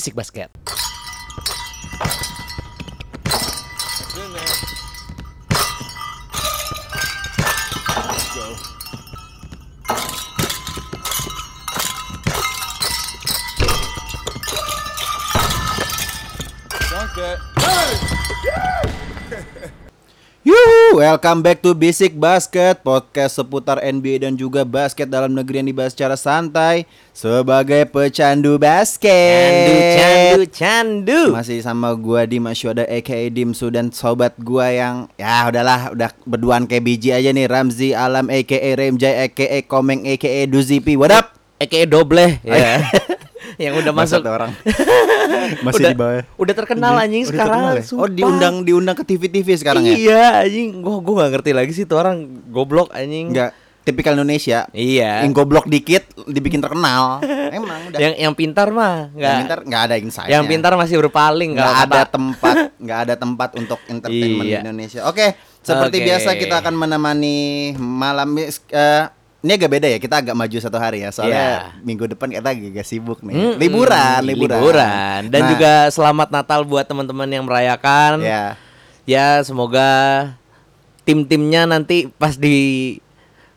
Bisik Basket. Welcome back to Basic Basket, podcast seputar NBA dan juga basket dalam negeri yang dibahas secara santai sebagai pecandu basket. Candu, candu, candu. Masih sama gua Dimas Syuada aka Dimsu dan sobat gua yang ya udahlah udah berduaan kayak biji aja nih Ramzi Alam aka Remjay aka Komeng aka Duzipi. What up? Eke doble ya. yang udah masuk orang. Masih udah, di bawah. Udah terkenal anjing Udah sekarang. terkenal ya? Oh, diundang diundang ke TV-TV sekarang ya? Iya, anjing. Gua gua gak ngerti lagi sih tuh orang goblok anjing. Enggak tipikal Indonesia. Iya. Yang goblok dikit dibikin terkenal. Emang udah. Yang yang pintar mah Yang nggak. pintar nggak ada insight. Yang pintar masih berpaling nggak ada tempat nggak ada tempat untuk entertainment Iya. di Indonesia. Oke, seperti Oke. biasa kita akan menemani malam eh, ini agak beda ya. Kita agak maju satu hari ya. Soalnya Iya. minggu depan kita agak sibuk nih. Mm-mm, liburan, liburan. liburan. Dan Nah, juga selamat Natal buat teman-teman yang merayakan. ya. Ya, semoga tim-timnya nanti pas di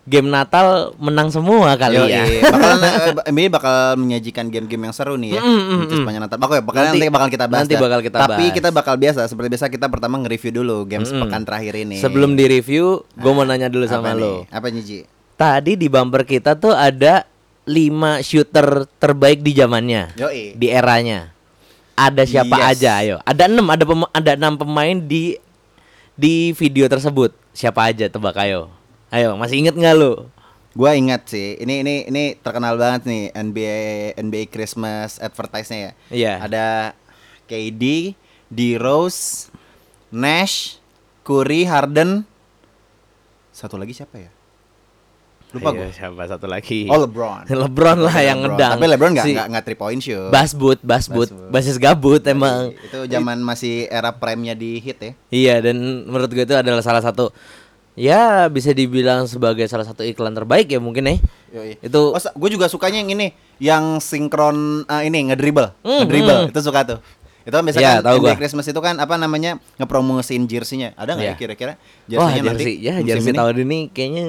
game Natal menang semua kali Yoi, ya. bakal eh, NBA bakal menyajikan game-game yang seru nih ya. Mm, mm, mm, sepanjang Natal. Oke, bakal Nanti- nanti, bakal kita bahas. nanti dah. bakal kita Tapi bahas. kita bakal biasa seperti biasa kita pertama nge-review dulu games Mm-mm. pekan terakhir ini. Sebelum di review, gue mau nanya dulu Apa sama nih? lo. Apa nih, Ji? Tadi di bumper kita tuh ada 5 shooter terbaik di zamannya, Yoi. di eranya. Ada siapa Yes. aja? Ayo. Ada 6, ada pema- ada 6 pemain di di video tersebut. Siapa aja tebak ayo. Ayo, masih inget nggak lo? Gua ingat sih, ini ini ini terkenal banget nih NBA NBA Christmas advertise-nya ya. Iya. Ada KD, D Rose, Nash, Curry, Harden. Satu lagi siapa ya? Lupa Ayo, gua. siapa satu lagi? Oh LeBron. LeBron lah yang LeBron. ngedang. Tapi LeBron nggak Si- nggak three point shoot. Basbut, basbut, basis gabut emang. Itu zaman masih era prime-nya di hit ya. Iya dan menurut gue itu adalah salah satu ya bisa dibilang sebagai salah satu iklan terbaik ya mungkin ya. Yoi. Itu Oh, gue juga sukanya yang ini, yang sinkron eh, ini ngedribble, Hmm, ngedribble hmm. itu suka tuh. Itu kan Iya, biasanya kan tahu NBA gua. Christmas itu kan apa namanya ngepromosiin jersey-nya. Ada nggak Iya. ya kira-kira Wah jersey-nya nanti? jersey, ya jersey ini? tahun ini kayaknya.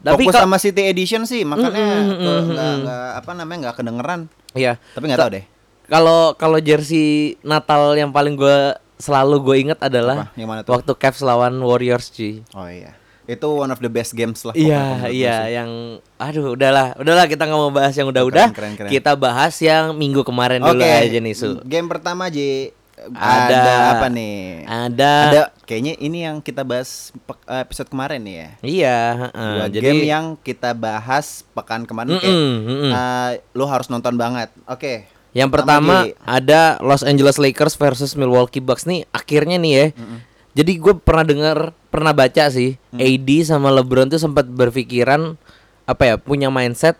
Tapi Fokus sama City Edition sih, makanya Mm, mm, mm, nggak nggak apa namanya nggak kedengeran. Iya. Tapi nggak tahu deh. Kalau kalau jersey Natal yang paling gue selalu gue inget adalah Apa? Yang mana tuh? waktu Cavs lawan Warriors cuy. Oh iya. Itu one of the best games lah. Iya, iya, sih. yang aduh, udahlah, udahlah kita nggak mau bahas yang udah-udah. Keren, keren, keren. Kita bahas yang minggu kemarin Oke. dulu aja nih, Su. Game pertama Ji. Ada- apa nih? Ada, Ada kayaknya ini yang kita bahas episode kemarin nih ya. Iya, heeh. Dua jadi game yang kita bahas pekan kemarin kayak Mm-mm, mm-mm. eh, lu harus nonton banget. Oke. Yang pertama Ji. ada Los Angeles Lakers versus Milwaukee Bucks nih akhirnya nih ya. Jadi gue pernah dengar, pernah baca sih, Mm. AD sama LeBron tuh sempat berpikiran apa ya, punya mindset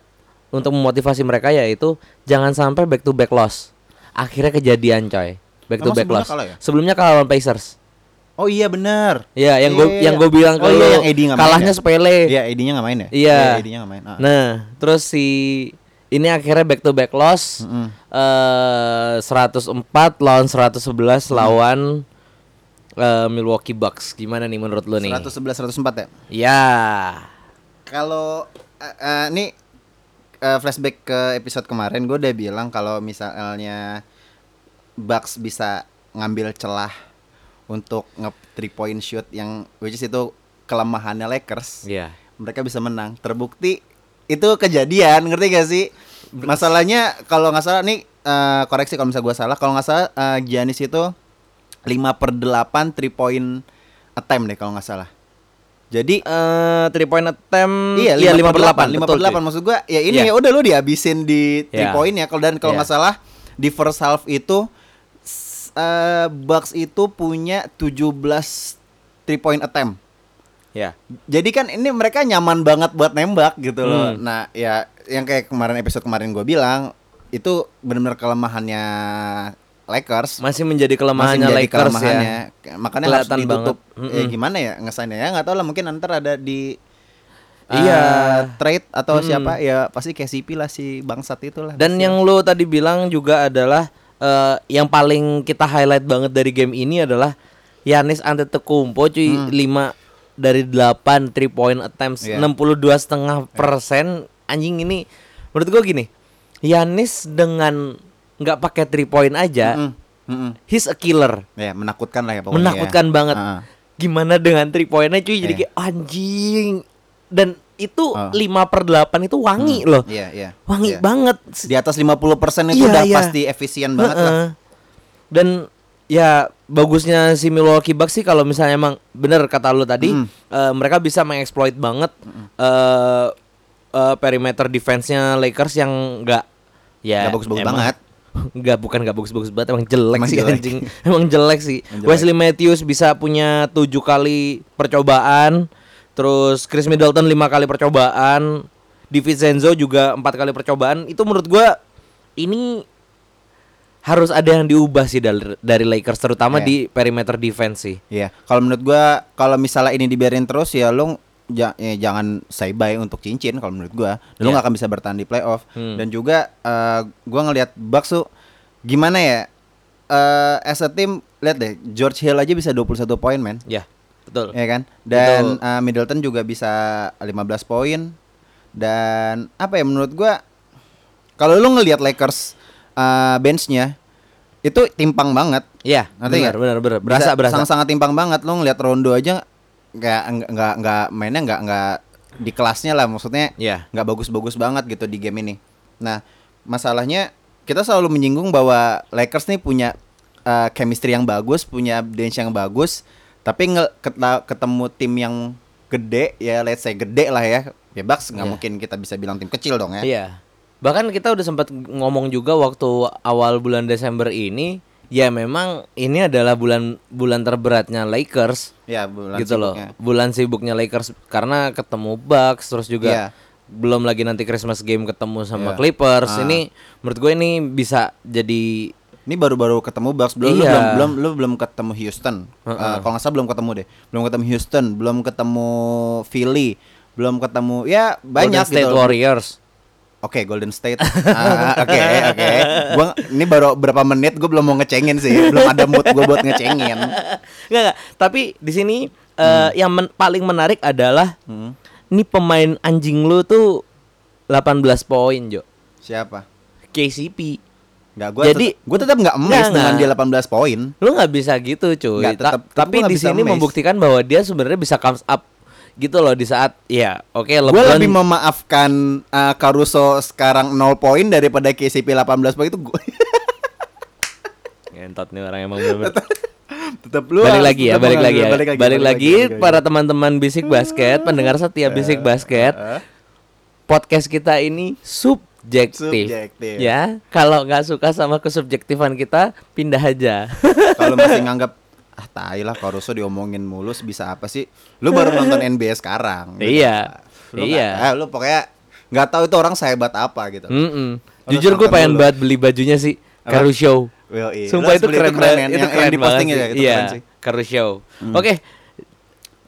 untuk memotivasi mereka yaitu jangan sampai back to back loss. Akhirnya kejadian coy. Back to back sebelumnya loss. kalah ya? Sebelumnya kalah lawan Pacers. Oh iya benar. Iya, yang gue Iya, yang iya. gue bilang Oh iya, lu, yang AD nggak main kalahnya ya? sepele. Iya, AD-nya nggak main ya? Iya. AD-nya nggak main. Ah. Nah, terus si ini akhirnya back to back loss. Mm-mm. eh 104 lawan 111 lawan eh, Milwaukee Bucks. Gimana nih menurut lu nih? 111 104 ya? Ya. Kalau eh, eh, ini eh, flashback ke episode kemarin gue udah bilang kalau misalnya Bucks bisa ngambil celah untuk nge three point shoot yang which is itu kelemahannya Lakers. Iya. mereka bisa menang. Terbukti itu kejadian, ngerti gak sih? Masalahnya kalau nggak salah nih eh, koreksi kalau misalnya gua salah, kalau nggak salah eh, Giannis itu 5 per 8 3 point attempt deh kalau nggak salah. Jadi Eh three point attempt iya 5, lima per 8, 5 betul, per 8 cuy. maksud gua ya ini Iya. ya udah lu dihabisin di 3 Iya. point ya kalau dan kalau Iya. nggak salah di first half itu eh, Bucks itu punya 17 3 point attempt. Ya. Jadi kan ini mereka nyaman banget buat nembak gitu loh. Hmm. Nah, ya yang kayak kemarin episode kemarin gue bilang itu benar-benar kelemahannya Lakers. Masih menjadi Masih kelemahannya menjadi Lakers kelemahannya. ya. Makanya Kelihatan harus ditutup. banget. Ya gimana ya ngesainnya ya nggak tahu lah mungkin ntar ada di Iya. eh, trade atau Mm-mm. siapa ya pasti KCP lah si bangsat itulah. Dan pasti. yang lu tadi bilang juga adalah eh, yang paling kita highlight banget dari game ini adalah Yanis Antetokounmpo cuy 5 dari 8 three point attempts Iya. 62 setengah persen anjing ini menurut gua gini Yanis dengan nggak pakai three point aja Mm, mm, mm. he's a killer Ya, menakutkan lah ya pokoknya. menakutkan ya. banget Ah. gimana dengan three pointnya cuy jadi Iya. kayak anjing dan itu Oh. 5 per 8 itu wangi loh Iya, iya. wangi Iya. banget Di atas 50% itu Iya, udah iya. pasti efisien banget lah. Heeh. Dan ya bagusnya si Milwaukee Bucks sih kalau misalnya emang bener kata lu tadi Mm. eh, mereka bisa mengeksploit banget eh eh, perimeter defense-nya Lakers yang enggak ya bagus-bagus banget. Enggak, bukan enggak bagus-bagus banget, emang jelek Emang sih jelek. anjing. Emang jelek sih. Emang jelek. Wesley Matthews bisa punya tujuh kali percobaan, terus Chris Middleton lima kali percobaan, DiVincenzo juga empat kali percobaan. Itu menurut gua ini harus ada yang diubah sih dari, dari Lakers terutama Iya. di perimeter defense sih. Iya, kalau menurut gua kalau misalnya ini dibiarin terus ya lu ja- ya jangan say bye untuk cincin kalau menurut gua. Lu Iya. nggak akan bisa bertahan di playoff. Hmm. Dan juga eh, gua ngelihat Bucks tuh gimana ya? Eh as a team lihat deh, George Hill aja bisa 21 poin, men. Ya, betul. Ya kan? Dan Betul. eh, Middleton juga bisa 15 poin. Dan apa ya menurut gua kalau lu ngelihat Lakers eh, benchnya itu timpang banget. Iya, Ngerti benar, benar, benar. Bisa Berasa, berasa. sangat-sangat timpang banget lu ngelihat Rondo aja nggak nggak nggak mainnya nggak nggak di kelasnya lah maksudnya Iya. nggak bagus-bagus banget gitu di game ini. Nah masalahnya kita selalu menyinggung bahwa Lakers nih punya uh, chemistry yang bagus, punya bench yang bagus, tapi nge- ketemu tim yang gede ya let's say gede lah ya. Ya Bucks nggak Iya. mungkin kita bisa bilang tim kecil dong ya. Iya. Bahkan kita udah sempat ngomong juga waktu awal bulan Desember ini, ya memang ini adalah bulan bulan terberatnya Lakers Ya bulan gitu loh. sibuknya. Bulan sibuknya Lakers karena ketemu Bucks terus juga Iya. belum lagi nanti Christmas game ketemu sama Iya. Clippers. Ah. Ini menurut gue ini bisa jadi Ini baru-baru ketemu Bucks belum lu Iya. belum belum lu belum ketemu Houston. Heeh. Eh, kalau nggak salah belum ketemu deh. Belum ketemu Houston, belum ketemu Philly, belum ketemu ya banyak Golden State gitu. Warriors. Oke, Golden State. Ah, Oke, oke. Gua ini baru berapa menit gue belum mau ngecengin sih. Belum ada mood gue buat ngecengin. Enggak, enggak. Tapi di sini eh, yang men- paling menarik adalah Hmm. ini pemain anjing lu tuh 18 poin, Jo. Siapa? KCP. Enggak, gua Jadi- gua tetap nggak emes dengan nggak. dia 18 poin. Lu nggak bisa gitu, cuy. Nggak, Ta- tetep- tetep tapi di sini membuktikan bahwa dia sebenarnya bisa comes up gitu loh di saat ya oke Gue LeBron lebih memaafkan uh, Caruso sekarang 0 poin daripada KCP 18 poin itu gue ngentot nih orang emang bener tetap lu balik lagi ya, balik lagi ya. mengambil- Balik, lagi, balik lagi. para teman-teman Bisik Basket, pendengar setia Bisik Basket. Eh, Podcast kita ini subjektif. Subjektif. Ya, kalau nggak suka sama kesubjektifan kita, pindah aja. kalau masih nganggap ah tai lah Caruso diomongin mulus bisa apa sih lu baru nonton NBA sekarang gitu. Iya. lu Iya. nggak- eh, lu pokoknya nggak tahu itu orang sehebat apa gitu Mm-mm. Harus Jujur gue pengen dulu. banget beli bajunya sih. Show. Well, iya. Sumpah Lu itu harus beli, keren, banget. yang- Itu yang keren di banget posting sih. ya, itu iya, keren sih. Hmm. Caruso Show.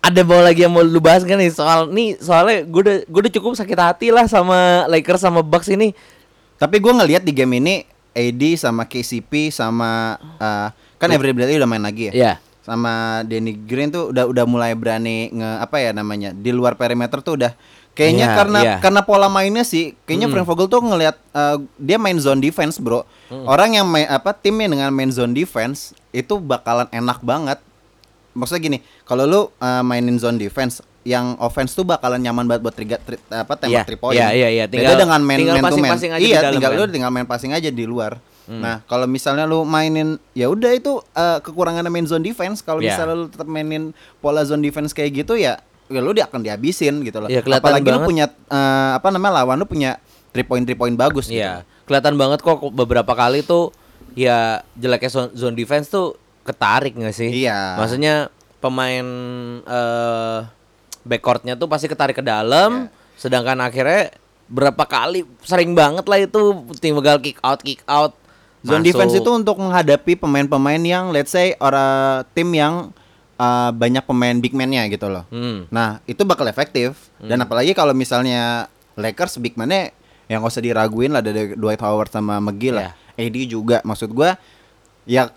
Ada mau lagi yang mau lu bahas kan nih soal nih soalnya gue udah gue udah cukup sakit hati lah sama Lakers sama Bucks ini. tapi gue ngelihat di game ini AD sama KCP sama uh, kan Avery Bradley udah main lagi ya Ya. sama Danny Green tuh udah udah mulai berani nge apa ya namanya di luar perimeter tuh udah kayaknya Iya, karena iya. karena pola mainnya sih kayaknya Mm. Frank Vogel tuh ngelihat uh, dia main zone defense bro orang yang main apa timnya dengan main zone defense itu bakalan enak banget maksudnya gini kalau lu uh, mainin zone defense yang offense tuh bakalan nyaman banget buat triga, tri, apa tembak Iya, three point iya, iya, iya. Beda Tinggal- dengan main tinggal man to man aja di iya dalam tinggal kan. lu tinggal main passing aja di luar Hmm. nah kalau misalnya lu mainin ya udah itu uh, kekurangan main zone defense kalau Iya. misalnya lu tetap mainin pola zone defense kayak gitu ya ya lu dia akan dihabisin gitu loh kelihatan apalagi lu banget. punya uh, apa namanya lawan lu punya three point three point bagus gitu. Iya, kelihatan banget kok beberapa kali tuh ya jeleknya zone, zone defense tuh ketarik nggak sih? Iya. Maksudnya pemain eh backcourtnya tuh pasti ketarik ke dalam, Iya. sedangkan akhirnya berapa kali sering banget lah itu tim begal kick out kick out. Zone masuk. defense itu untuk menghadapi pemain-pemain yang let's say orang tim yang uh, banyak pemain big man-nya gitu loh. Hmm. Nah, itu bakal efektif dan apalagi kalau misalnya Lakers big man-nya yang nggak usah diraguin lah ada Dwight Howard sama McGee lah. AD juga maksud gua ya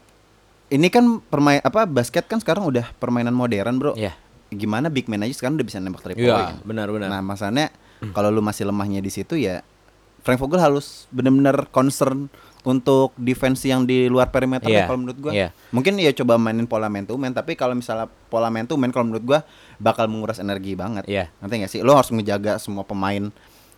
ini kan permain apa basket kan sekarang udah permainan modern, Bro. Iya. Gimana big man aja sekarang udah bisa nembak three Iya, point. benar benar. Nah, masalahnya kalau lu masih lemahnya di situ ya Frank Vogel harus benar-benar concern untuk defense yang di luar perimeter Iya, ya kalau menurut gua. iya. Mungkin ya coba mainin pola man to man, tapi kalau misalnya pola man to man kalau menurut gua bakal menguras energi banget. Iya. Nanti gak sih? Lu harus ngejaga semua pemain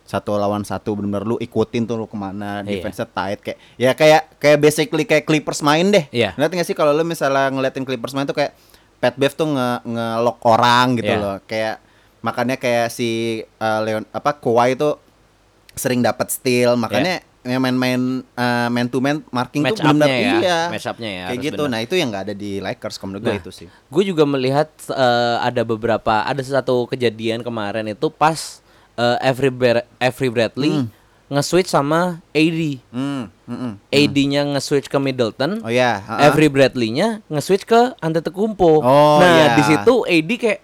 satu lawan satu benar-benar lu ikutin tuh lu ke mana Iya. defense tight kayak ya kayak kayak basically kayak Clippers main deh Iya. Ngerti gak sih kalau lu misalnya ngeliatin Clippers main tuh kayak Pat Bev tuh nge nge-lock orang gitu Iya. loh. Kayak makanya kayak si uh, Leon apa Kawhi itu sering dapat steal, makanya yang main-main uh, man to man marking Match tuh benar ya, iya. match up-nya ya, Kayak gitu. benar. Nah, itu yang nggak ada di Lakers kalau menurut gue Nah, itu sih. Gue juga melihat eh, ada beberapa ada satu kejadian kemarin itu pas eh, Avery Bar- Avery Bradley Hmm. nge-switch sama AD. Hmm, hmm, hmm. AD-nya nge-switch ke Middleton. Oh ya, ha-ha. Avery Bradley-nya nge-switch ke Antetokounmpo. Oh, nah, iya. di situ AD kayak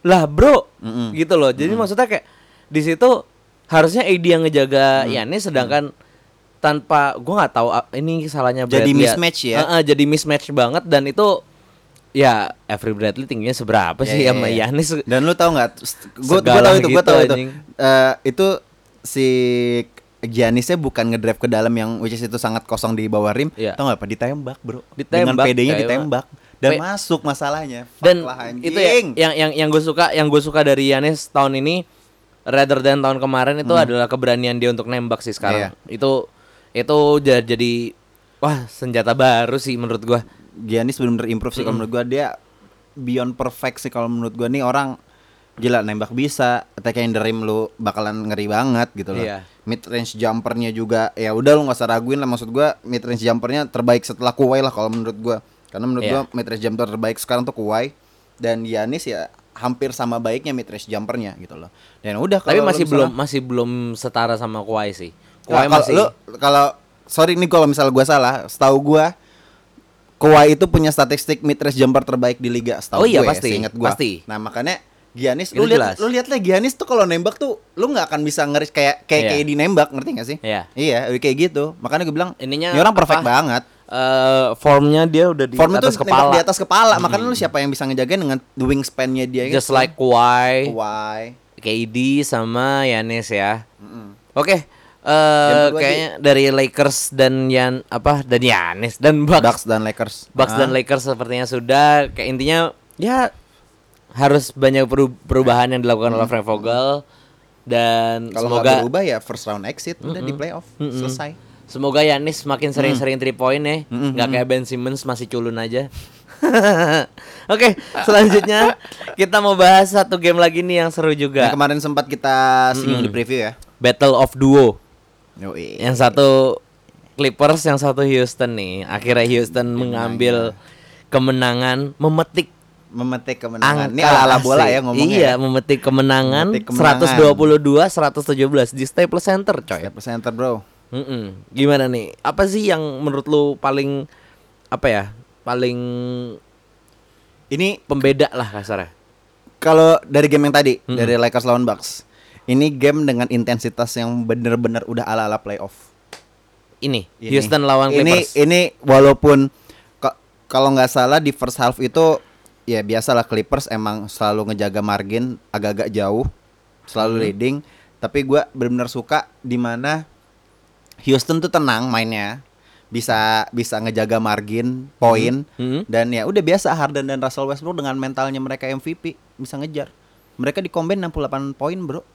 lah, Bro. Mm-mm. Gitu loh. Jadi maksudnya kayak di situ harusnya AD yang ngejaga Mm. Yanis sedangkan tanpa gua nggak tahu ah, ini salahnya Jadi Bradley mismatch ya? Heeh, jadi mismatch banget dan itu ya Avery Bradley tingginya seberapa Ya, sih ya, sama ya. Yanis? Dan lu tahu nggak? Gue gue Segala tahu itu, gue gitu, tahu itu. Eh, itu si Giannisnya bukan ngedrive ke dalam yang which is itu sangat kosong di bawah rim. Iya. Tahu nggak apa? Ditembak, Bro. Ditembak, Dengan PD-nya ditembak dan masuk masalahnya. Fuck dan lah, itu ya, yang yang yang gue suka yang gue suka dari Yanis tahun ini rather than tahun kemarin itu adalah keberanian dia untuk nembak sih sekarang Hmm. Iya. itu itu ja- jadi wah senjata baru sih menurut gua Giannis benar-benar improve sih kalau menurut gua dia beyond perfect sih kalau menurut gua nih orang gila nembak bisa attack in the rim lu bakalan ngeri banget gitu loh. Iya. Mid range jumpernya juga ya udah lu nggak usah raguin lah maksud gua mid range jumpernya terbaik setelah Kawhi lah kalau menurut gua. Karena menurut Iya. gua mid range jumper terbaik sekarang tuh Kawhi dan Giannis ya hampir sama baiknya mid range jumpernya gitu loh. Dan udah tapi masih misalnya- belum masih belum setara sama Kawhi sih Nah, Kawhi kalau masih lu kalau sorry nih kalau misalnya gua salah, setahu gua Kawhi itu punya statistik mid range jumper terbaik di liga setahu Oh iya, gue, pasti, seingat gua. pasti. Nah, makanya Giannis Itu lu lihat lu lihat lah Giannis tuh kalau nembak tuh lu nggak akan bisa ngeris kayak kayak Iya. kayak di nembak, ngerti gak sih? Iya. Iya, kayak gitu. Makanya gue bilang Ininya ini orang perfect apa? banget. eh, formnya dia udah di Form itu atas nembak kepala di atas kepala. Makanya lu siapa yang bisa ngejagain dengan wingspan-nya dia just gitu. like Kawhi Kawhi. KD sama Yanis ya Mm-mm. Oke, eh Kedua kayaknya dari Lakers dan Yan apa dan Yanis dan Bucks, Bucks dan Lakers. Bucks dan Ah. Lakers sepertinya sudah kayak intinya ya harus banyak peru- perubahan yang dilakukan oleh Frank Vogel dan Hmm. Kalau semoga berubah ya first round exit udah di playoff Mm-mm. selesai. semoga Yanis makin sering-sering three point ya, nggak kayak Ben Simmons masih culun aja. Oke, selanjutnya kita mau bahas satu game lagi nih yang seru juga. kemarin sempat kita singgung di preview ya. Battle of Duo. Yoi. Yang satu Clippers, yang satu Houston nih. Akhirnya Houston mengambil kemenangan, memetik memetik kemenangan. angka Ini ala-ala bola asik. ya ngomongnya. Iya, memetik kemenangan, Memetik kemenangan. 122 117 di Staples Center, coy. Staples Center, Bro. Mm-mm. Gimana nih? Apa sih yang menurut lu paling apa ya? Paling Ini pembeda lah kasarnya. kalau dari game yang tadi Mm-mm. dari Lakers lawan Bucks. Ini game dengan intensitas yang bener-bener udah ala-ala playoff. Ini, Ini. Houston lawan ini Clippers. ini walaupun ka- kalau nggak salah di first half itu ya biasalah Clippers emang selalu ngejaga margin agak-agak jauh, selalu Hmm. leading. Tapi gua benar-benar suka di mana Houston tuh tenang mainnya, bisa bisa ngejaga margin poin Hmm. dan ya udah biasa Harden dan Russell Westbrook dengan mentalnya mereka MVP bisa ngejar. Mereka di combine 68 poin, Bro.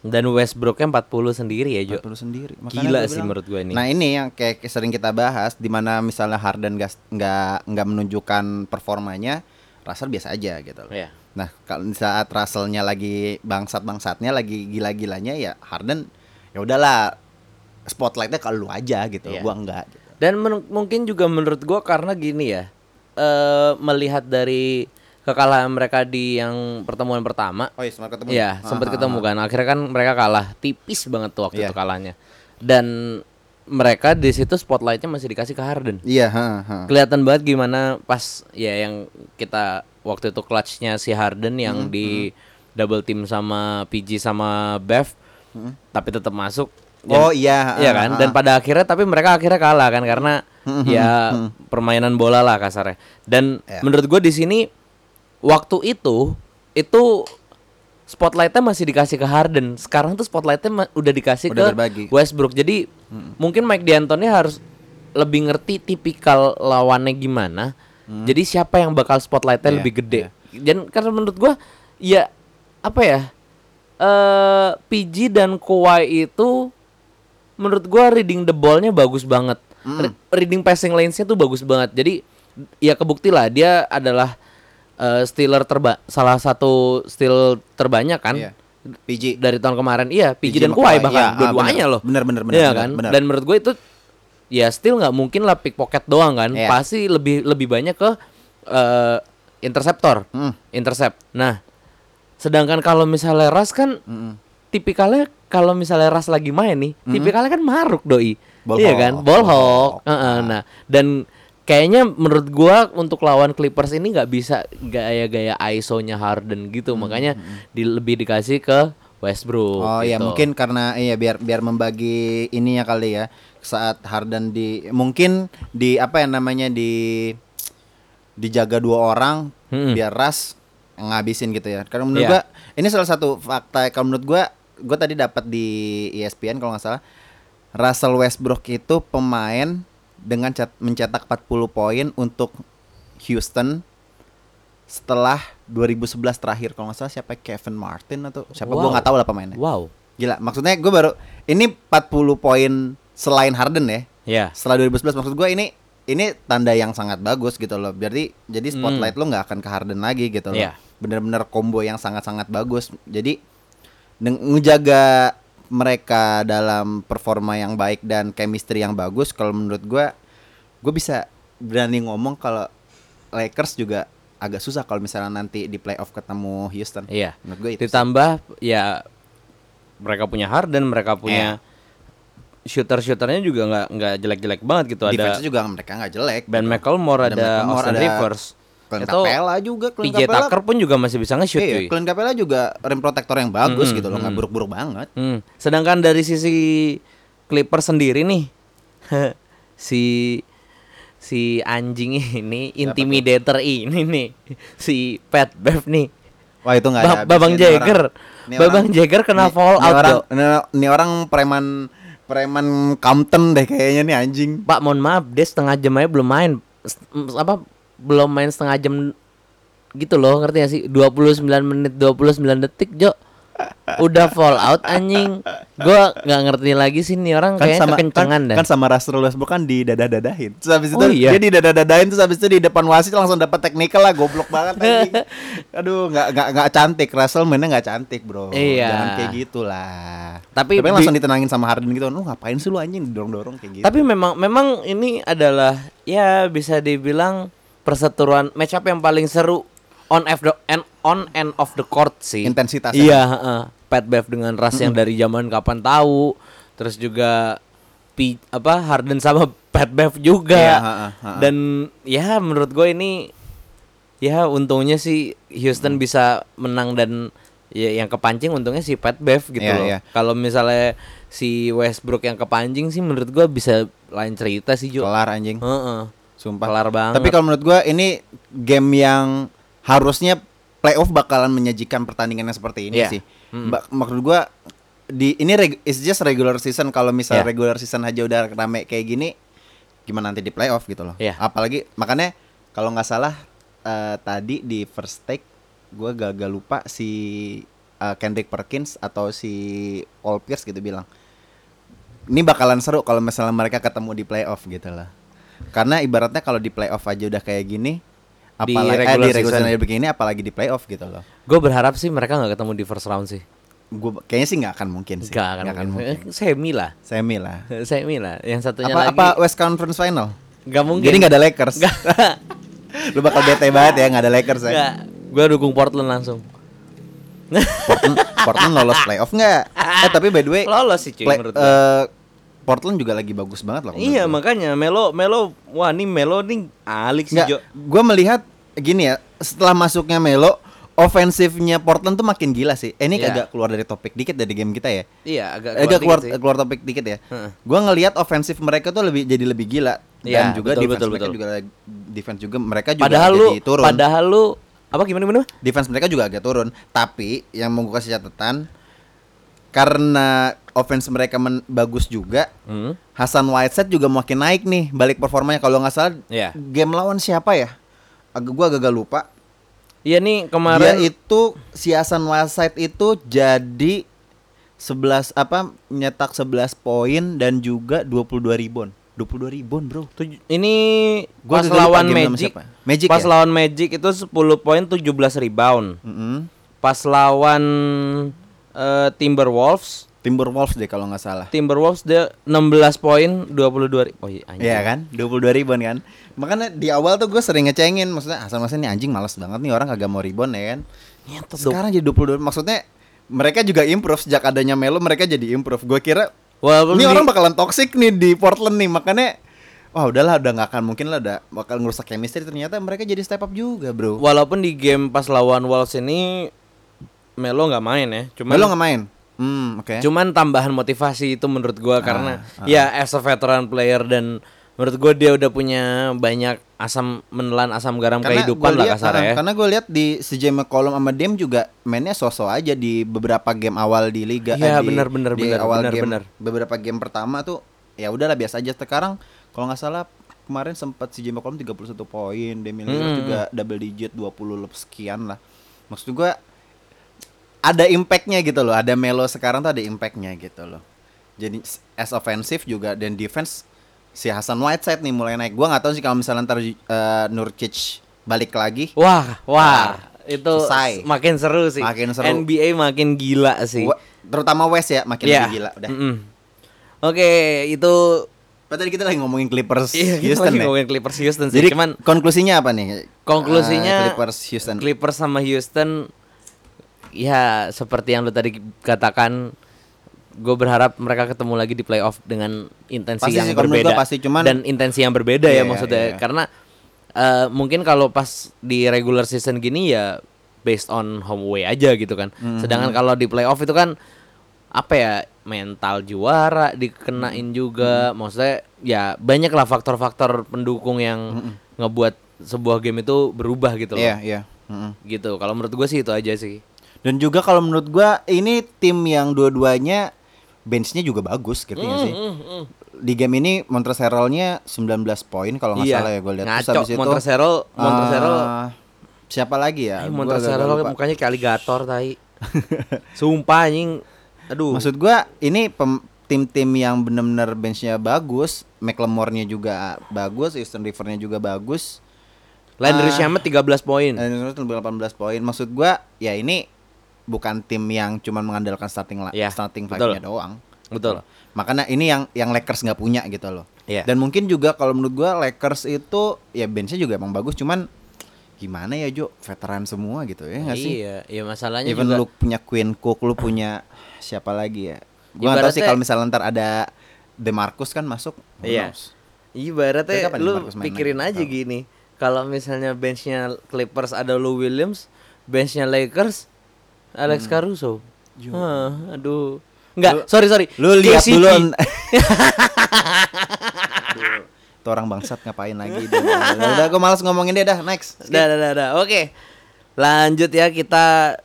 Dan Westbrooknya 40 sendiri ya, Jo. 40 sendiri. Gila gua sih menurut gue ini. Nah ini yang kayak sering kita bahas di mana misalnya Harden nggak nggak nggak menunjukkan performanya, Russell biasa aja gitu. loh. Iya. Nah kalau di saat Russellnya lagi bangsat bangsatnya lagi gila-gilanya ya Harden ya udahlah spotlightnya kalau lu aja gitu, Iya. gua enggak. Gitu. Dan men- mungkin juga menurut gua karena gini ya. eh melihat dari kekalahan mereka di yang pertemuan pertama Oh iya sempat ketemu. Iya, sempat ketemu kan. Akhirnya kan mereka kalah tipis banget tuh waktu Iya. itu kalahnya. Dan mereka di situ spotlightnya masih dikasih ke Harden. Iya, ha. Kelihatan banget gimana pas ya yang kita waktu itu clutchnya si Harden yang Hmm, di double team sama PG sama Bev, Hmm. tapi tetap masuk. Oh iya, Iya ah, kan? ah, Dan ah. pada akhirnya tapi mereka akhirnya kalah kan karena Hmm, hmm, ya hmm. permainan bola lah kasarnya. Dan Ya. menurut gue di sini waktu itu itu spotlightnya masih dikasih ke Harden. Sekarang tuh spotlightnya udah dikasih Udah ke berbagi. Westbrook. Jadi mungkin Mike D'Antoni harus lebih ngerti tipikal lawannya gimana. Jadi siapa yang bakal spotlightnya Iya, lebih gede. Dan karena menurut gua ya apa ya? eh PG dan Kawhi itu menurut gua reading the ball-nya bagus banget. Re- reading passing lanes-nya tuh bagus banget. Jadi ya kebukti lah dia adalah eh, stealer terba salah satu steal terbanyak kan Iya. PG. dari tahun kemarin. Iya, PG, dan sama Kawhi Kawhi. bahkan Iya, ah, dua-duanya bener. loh. Bener, bener, bener, Iya bener, kan? bener. Dan menurut gue itu ya still nggak mungkin lah pickpocket doang kan. Iya. Pasti lebih lebih banyak ke eh, interceptor. Hmm. Intercept. Nah, sedangkan kalau misalnya Ras kan Mm-mm. tipikalnya kalau misalnya Ras lagi main nih, tipikalnya kan maruk doi. Ball iya hawk, kan? Ball ball hawk. hawk. Heeh, nah, dan kayaknya menurut gua untuk lawan Clippers ini nggak bisa gaya-gaya ISO-nya Harden gitu. Makanya di, lebih dikasih ke Westbrook. Oh iya gitu. mungkin karena iya biar biar membagi ini ya kali ya saat Harden di mungkin di apa ya namanya di dijaga dua orang Mm-mm. biar Ras ngabisin gitu ya. Karena menurut Iya. gua ini salah satu fakta kalau menurut gua gua tadi dapat di ESPN kalau nggak salah Russell Westbrook itu pemain dengan cat- mencetak 40 poin untuk Houston setelah 2011 terakhir kalau nggak salah siapa Kevin Martin atau siapa gua Wow. nggak tahu lah pemainnya. Wow. Gila, maksudnya gue baru ini 40 poin selain Harden ya. Ya. Setelah 2011 maksud gue ini ini tanda yang sangat bagus gitu loh. Jadi jadi spotlight lo nggak akan ke Harden lagi gitu loh. Hmm. Iya. Bener-bener combo yang sangat-sangat bagus. Jadi ngejaga mereka dalam performa yang baik dan chemistry yang bagus kalau menurut gue gue bisa berani ngomong kalau Lakers juga agak susah kalau misalnya nanti di playoff ketemu Houston. Iya. Menurut gue itu. sih. Ditambah ya mereka punya Harden, mereka punya shooter-shooternya juga nggak nggak jelek-jelek banget gitu. Defense Ada juga mereka nggak jelek. Ben gitu. McLemore, Ada ada Austin ada Rivers. Itu Capella juga Clint PJ Capella- Tucker pun juga masih bisa nge-shoot Iya, cuy. Capella juga rim protector yang bagus Mm-mm, gitu loh, nggak mm. buruk-buruk banget. Hmm. Sedangkan dari sisi Clippers sendiri nih si si anjing ini intimidator ini nih si Pat Bev nih Wah itu nggak Ba- ada. Babang habisnya. Ini Jagger Babang Jagger kena fall ini out orang, ini, ini orang preman preman Compton deh kayaknya nih anjing. Pak mohon maaf dia setengah jam aja belum main apa belum main setengah jam gitu loh ngerti gak sih 29 menit 29 detik Jo udah fall out anjing gua nggak ngerti lagi sih nih orang Kan kayaknya sama kan, dah kan sama Russell Westbrook kan di dadah-dadahin. Terus habis itu Oh, iya. dia di dadah-dadahin terus habis itu di depan wasit langsung dapat teknikal lah goblok banget anjing. Aduh, nggak nggak nggak cantik. Russell mainnya nggak cantik, Bro. Iya. Jangan kayak gitulah. Tapi Tapi bi- langsung ditenangin sama Harden gitu. Lu ngapain sih lu anjing dorong-dorong kayak gitu. Tapi memang memang ini adalah ya bisa dibilang perseteruan match up yang paling seru on F the and on and off the court sih. Intensitasnya. Iya, heeh. Pat Bev dengan Ras yang dari zaman kapan tahu. Terus juga P, apa Harden sama Pat Bev juga. Iya, heeh, heeh. Dan ya menurut gue ini ya untungnya sih Houston bisa menang dan ya yang kepancing untungnya si Pat Bev gitu Iya, loh. iya. Kalau misalnya si Westbrook yang kepancing sih menurut gua bisa lain cerita sih Jo. kelar anjing. Heeh. Sumpah. Kelar banget. Tapi kalau menurut gua ini game yang harusnya playoff bakalan menyajikan pertandingan yang seperti ini Iya. sih. Mm. Ba- maksud gua di ini reg- it's just regular season kalau misal Iya. regular season aja udah rame kayak gini gimana nanti di playoff gitu loh. Iya. Apalagi makanya kalau nggak salah eh, tadi di first take gua gagal lupa si eh, Kendrick Perkins atau si Paul Pierce gitu bilang ini bakalan seru kalau misalnya mereka ketemu di playoff gitu lah. Karena ibaratnya kalau di playoff aja udah kayak gini, Di apalagi eh, di regular season. season begini, apalagi di playoff gitu loh. gue berharap sih mereka nggak ketemu di first round sih. Gue kayaknya sih nggak akan mungkin sih. Gak akan, Nggak mungkin. Eh, Semi lah. Semi lah. Semi lah. Yang satunya Apa lagi. apa West Conference Final? Gak mungkin. Jadi nggak ada Lakers. Nggak. Lu bakal bete banget ya nggak ada Lakers ya. Nggak. Gue dukung Portland langsung. Portland, Portland lolos playoff nggak? Eh tapi by the way, Lolos sih cuy play- menurut gue. Portland juga lagi bagus banget loh. Iya gua. makanya Melo Melo wah nih Melo nih alik sih Jo. gue melihat gini ya, setelah masuknya Melo, offensifnya Portland tuh makin gila sih. Eh, ini Iya. agak keluar dari topik dikit dari game kita ya. Iya, agak Eh, agak keluar dikit sih. keluar topik dikit ya. Heeh. Gua ngelihat ofensif mereka tuh lebih jadi lebih gila dan Iya, juga betul, defense betul, mereka betul. juga defense juga mereka juga Padahal lu jadi turun. padahal lu apa gimana gimana? defense mereka juga agak turun. Tapi yang mau gua kasih catatan karena offense mereka men- bagus juga, Hmm. Hasan Whiteside juga makin naik nih balik performanya kalau nggak salah Iya. game lawan siapa ya? Agak gua agak lupa. Iya nih Dia kemarin itu si Hasan Whiteside itu jadi 11 apa nyetak 11 poin dan juga 22 rebound. 22 rebound, Bro. tuj- ini Gua pas lawan Magic. Magic pas ya? lawan Magic itu 10 poin 17 rebound. Mm-mm. Pas lawan eh, Timberwolves, Timberwolves deh kalau nggak salah. Timberwolves dia 16 poin 22 ri- Oh iya anjing. Iya kan? 22 rebound kan. Makanya di awal tuh gue sering ngecengin maksudnya Hasan Whiteside ini anjing malas banget nih orang kagak mau rebound ya kan. Nyentot dong. Sekarang jadi 22 maksudnya mereka juga improve sejak adanya Melo mereka jadi improve. Gue kira Walaupun ini di- orang bakalan toxic nih di Portland nih makanya wah udahlah udah nggak akan mungkin lah udah bakal ngerusak chemistry ternyata mereka jadi step up juga bro. walaupun di game pas lawan Wolves ini Melo nggak main ya. Cuman Melo nggak main. Hmm oke. Cuman tambahan motivasi itu menurut gua karena ah. ya as a veteran player dan menurut gua dia udah punya banyak asam menelan asam garam kehidupan gua lah kasar ah, ya. Karena gue lihat di CJ McCollum sama Dem juga mainnya sosok aja di beberapa game awal di liga. Iya, eh, di- benar, benar, di benar, awal benar, game, benar. Beberapa game pertama tuh ya udahlah biasa aja. Sekarang kalau nggak salah kemarin sempat CJ McCollum 31 poin, Demi Lillard Hmm. juga double digit 20 lebih sekian lah. Maksud gue ada impactnya gitu loh. Ada Melo sekarang tuh ada impactnya gitu loh. Jadi as offensive juga dan defense si Hasan Whiteside nih mulai naik. Gua nggak tahu sih kalau misalnya ntar eh, Nurkic balik lagi. Wah, wah, itu selesai. makin seru sih. Makin seru. NBA makin gila sih. Wa- terutama West ya makin Iya. lebih gila udah. Mm-mm. Oke, itu Padahal tadi kita lagi ngomongin Clippers iya kita Houston lagi ya. ngomongin Clippers Houston sih. Jadi Cuman konklusinya apa nih? Konklusinya Eh, Clippers Houston. Clippers sama Houston ya seperti yang lu tadi katakan gue berharap mereka ketemu lagi di playoff dengan intensi Pasti yang sih, berbeda. pasti, cuman- dan intensi yang berbeda Iya, ya maksudnya. iya. karena eh, mungkin kalau pas di regular season gini ya based on home away aja gitu kan. Mhm. sedangkan kalau di playoff itu kan apa ya mental juara dikenain juga. Maksudnya ya banyak lah faktor-faktor pendukung yang ngebuat sebuah game itu berubah gitu loh. Iya, iya. Mm-mm. gitu. Kalau menurut gue sih itu aja sih Dan juga kalau menurut gua ini tim yang dua-duanya benchnya juga bagus gitu ya sih. Hmm, Di game ini Montrezl-nya 19 poin kalau nggak salah ya gue lihat. Iya. ngaco habis itu Montrezl eh, siapa lagi ya? eh, lupa. mukanya kayak alligator tai sumpah anjing aduh Maksud gua ini pem- tim-tim yang benar-benar benchnya bagus, McLemore-nya juga bagus, Eastern River-nya juga bagus. Landry ah, Shamet 13 poin itu lebih 18 poin. Maksud gua ya ini bukan tim yang cuma mengandalkan starting Iya, starting five-nya doang. betul Makanya ini yang yang Lakers nggak punya gitu loh. Iya. Dan mungkin juga kalau menurut gua Lakers itu ya benchnya juga emang bagus, cuman gimana ya Jo, veteran semua gitu ya nggak sih? iya iya masalahnya Even juga lu punya Queen Cook, lu punya siapa lagi ya? Gua nggak tahu sih kalau misalnya ntar ada DeMarcus kan masuk. Iya. knows? Ibaratnya lu main pikirin aja Tahu. gini kalau misalnya benchnya Clippers ada Lou Williams benchnya Lakers Alex Caruso Hah, aduh Enggak, Hmm. Sorry sorry. Lu lihat dulu. Tuh orang bangsat ngapain lagi dia. Udah, gue malas ngomongin dia dah. Next. Skip. Dah, dah, dah, dah. Oke. Lanjut ya kita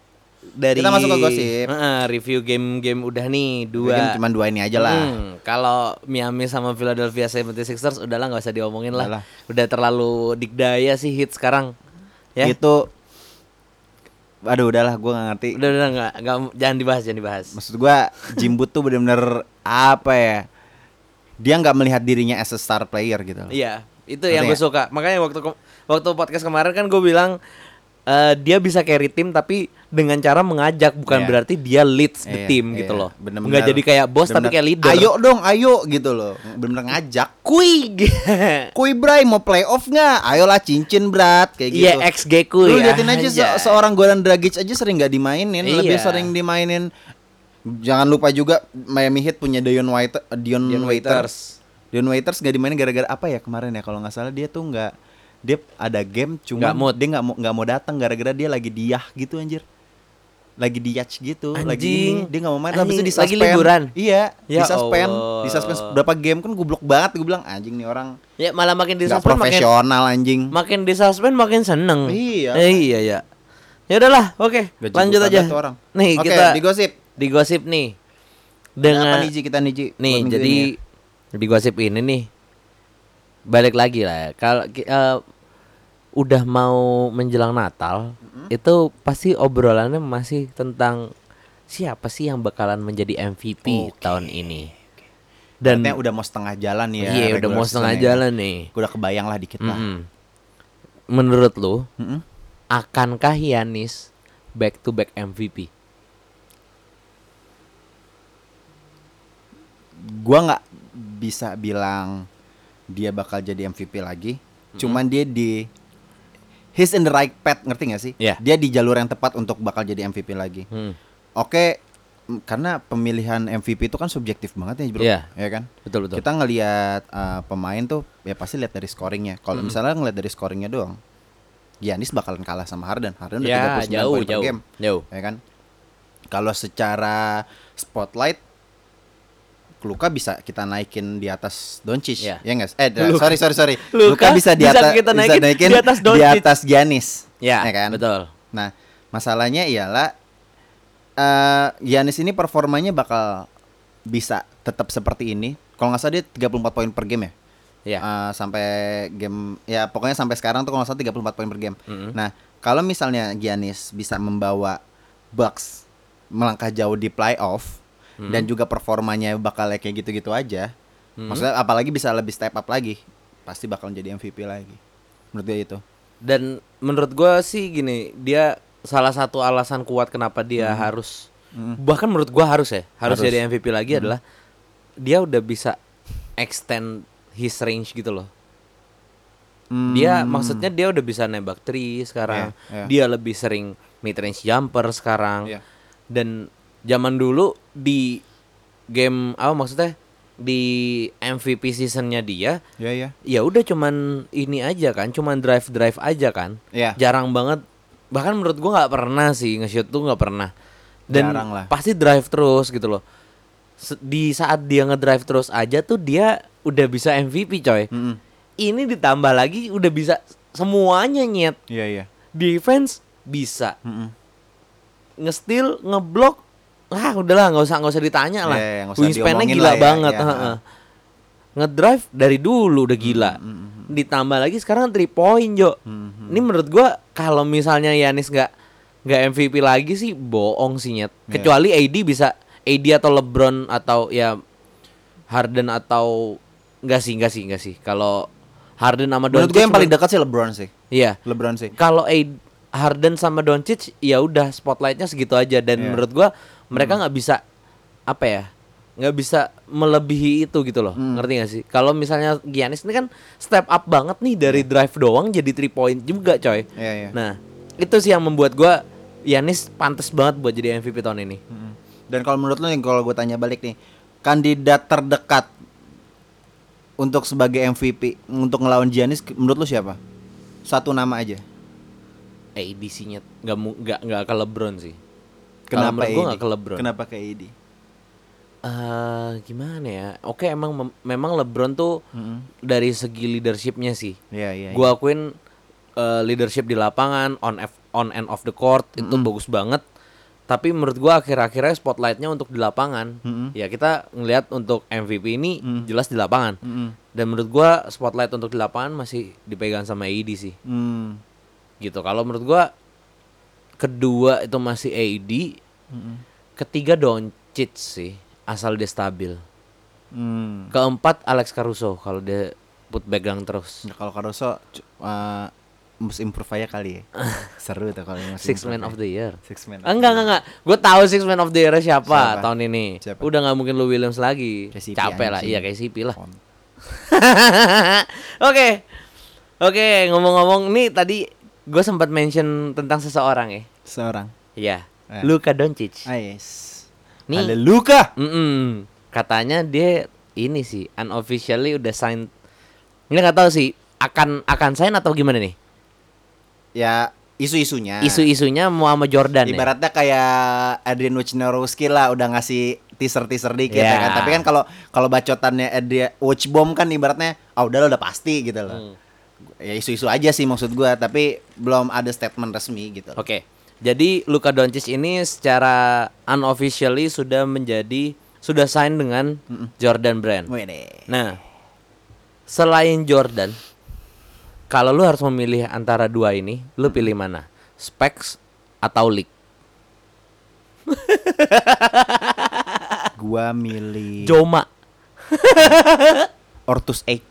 dari Kita masuk ke gosip. Heeh, review game-game udah nih Dua. dua. Cuma dua ini aja lah. Hmm, kalau Miami sama Philadelphia 76ers udahlah nggak usah diomongin lah. Udah terlalu dikdaya sih hit sekarang. Ya. Itu Aduh udahlah gue gak ngerti Udah udah nggak nggak jangan dibahas jangan dibahas. Maksud gue Jimbut tuh bener-bener Apa ya Dia nggak melihat dirinya as a star player gitu loh. Iya, itu Ngerti yang gue suka. Makanya waktu waktu podcast kemarin kan gue bilang eh, dia bisa carry tim tapi dengan cara mengajak bukan Iya. berarti dia leads the Iya, team iya. gitu loh. Bener-bener- Nggak jadi kayak bos tapi kayak leader. Ayo dong ayo gitu loh Bener-bener ngajak kui. Kui Bray mau playoff nggak? Ayolah cincin berat kayak gitu. Iya XG kui. Lu liatin aja anjay. se- seorang Goran Dragic aja sering nggak dimainin, lebih Iya. sering dimainin. Jangan lupa juga Miami Heat punya Dion White, Dion, Dion Waiters. Dion Waiters nggak dimainin gara-gara apa ya kemarin ya? Kalau nggak salah dia tuh nggak dia ada game cuma mood. dia nggak mau nggak mau datang gara-gara dia lagi diah gitu anjir lagi di yacht gitu lagi Anjing. ini, dia nggak mau main habis itu di lagi liburan? iya Ya di suspend Allah. di suspend berapa game kan goblok banget gue bilang anjing nih orang Ya malah makin di suspend makin profesional anjing makin di suspend makin seneng. Iya. Eh, iya ya. Ya udahlah, oke. Gaji Lanjut aja. orang. Nih Oke, kita digosip digosip nih. dengan apa Dengan nih Ji kita nih Ji nih jadi ini ya? di gosip ini nih balik lagi lah ya. kalau ki- eh, udah mau menjelang Natal itu pasti obrolannya masih tentang siapa sih yang bakalan menjadi MVP Oke, tahun ini dan dan udah mau setengah jalan ya iya udah mau setengah ya. jalan nih Gua udah kebayang lah dikit lah Mm-mm. menurut lu Mm-mm. akankah Yanis back to back MVP gua nggak bisa bilang dia bakal jadi MVP lagi. Cuman dia di he's in the right path, ngerti gak sih? Iya. Dia di jalur yang tepat untuk bakal jadi MVP lagi. Hmm, Oke, m- karena pemilihan MVP itu kan subjektif banget ya, Bro. Iya. Ya kan? betul betul Kita ngelihat uh, pemain tuh ya pasti lihat dari scoringnya. Kalau misalnya ngeliat dari scoringnya doang, Giannis bakalan kalah sama Harden. Harden udah ya 39 jauh poin per game jauh ya kan kalau secara spotlight Luka bisa kita naikin di atas Doncic Iya. ya enggak eh Luka- sorry sorry sorry Luka bisa di bisa atas kita bisa naikin naikin di atas di Doncic. atas Giannis ya, kan betul nah masalahnya ialah eh Giannis ini performanya bakal bisa tetap seperti ini kalau nggak salah dia 34 poin per game ya ya Eh, sampai game ya pokoknya sampai sekarang tuh kalau nggak salah 34 poin per game. Mm-mm. Nah, kalau misalnya Giannis bisa membawa Bucks melangkah jauh di playoff dan juga performanya bakal kayak gitu-gitu aja. Maksudnya apalagi bisa lebih step up lagi, pasti bakal jadi MVP lagi. Menurut gue itu. Dan menurut gua sih gini, dia salah satu alasan kuat kenapa dia harus bahkan menurut gua harus ya, harus, Harus. jadi MVP lagi adalah dia udah bisa extend his range gitu loh. Dia maksudnya dia udah bisa nembak three sekarang. Iya, iya. Dia lebih sering mid range jumper sekarang. Iya. Dan zaman dulu di game apa maksudnya di MVP seasonnya dia Ya ya. ya udah cuman ini aja kan cuman drive drive aja kan Iya. jarang banget bahkan menurut gua nggak pernah sih nge-shoot tuh nggak pernah dan Jarang lah. pasti drive terus gitu loh di saat dia ngedrive terus aja tuh dia udah bisa MVP coy Mm-mm. ini ditambah lagi udah bisa semuanya nyet Iya iya. defense bisa Mm-mm. nge-steal ngeblok ah udahlah nggak usah nggak usah ditanya lah Iya, iya, nggak usah wingspan-nya gila lah ya, banget iya. heeh. ngedrive dari dulu udah gila ditambah lagi sekarang 3 point Jo ini menurut gua kalau misalnya Yanis nggak nggak MVP lagi sih bohong sih nyet Iya. kecuali AD bisa AD atau LeBron atau ya Harden atau enggak sih enggak sih enggak sih kalau Harden sama Menurut Doncic gue yang paling dekat sih LeBron sih. iya LeBron sih. kalau AD Harden sama Doncic ya udah spotlightnya segitu aja dan Iya. menurut gua mereka nggak bisa apa ya nggak bisa melebihi itu gitu loh ngerti gak sih kalau misalnya Giannis ini kan step up banget nih dari drive doang jadi three point juga coy Iya iya. nah itu sih yang membuat gua Giannis pantas banget buat jadi MVP tahun ini Mm-mm. Dan kalau menurut lu nih kalau gue tanya balik nih, kandidat terdekat untuk sebagai MVP untuk ngelawan Giannis menurut lu siapa? Satu nama aja. AD sih nyet nggak nggak nggak ke LeBron sih Kenapa AD? nggak ke LeBron Kenapa ke AD? Eh, gimana ya oke emang mem- memang LeBron tuh Mm-mm. dari segi leadershipnya sih Iya iya. Gua akuin eh, leadership di lapangan on F- on and off the court itu bagus banget. Tapi menurut gua akhir-akhirnya spotlightnya untuk di lapangan. Mm-mm. Ya kita ngelihat untuk MVP ini Mm. jelas di lapangan. Mm-mm. Dan menurut gua spotlight untuk di lapangan masih dipegang sama AD sih. Hmm. Gitu. Kalau menurut gua kedua itu masih AD, Mm-mm. ketiga Doncic sih asal dia stabil. Hmm. Keempat Alex Caruso kalau dia put background terus. Ya, kalau Caruso uh, must improve aja kali ya. Seru tuh kalau must Six man ya. of the year. Six man. Enggak enggak enggak. Gue tahu six man of the year siapa, Siapa? tahun ini. Siapa? Udah nggak mungkin Lou Williams lagi. KCP Capek lah, iya kayak CP lah. Oke, oke ngomong-ngomong nih tadi gue sempat mention tentang seseorang ya. Seorang. Iya, Eh. Luka Doncic. Ah, yes. Nih. Ada Luka. Mm-mm. Katanya dia ini sih unofficially udah sign. Ini nggak tahu sih. akan akan sign atau gimana nih? Ya isu-isunya. Isu-isunya mau sama Jordan ya? Ibaratnya kayak Adrian Wojnarowski lah udah ngasih teaser-teaser dikit Ya. ya kan. Tapi kan kalau kalau bacotannya Adrian Watchbomb kan ibaratnya ah udah lo udah pasti gitu loh. Hmm. Ya isu-isu aja sih maksud gua, tapi belum ada statement resmi gitu. Oke. Jadi Luka Doncic ini secara unofficially sudah menjadi sudah sign dengan Jordan Brand. Wih deh. Nah, selain Jordan, kalau lu harus memilih antara dua ini, lu pilih mana? Specs atau League? Gua milih Joma. Ortus 8.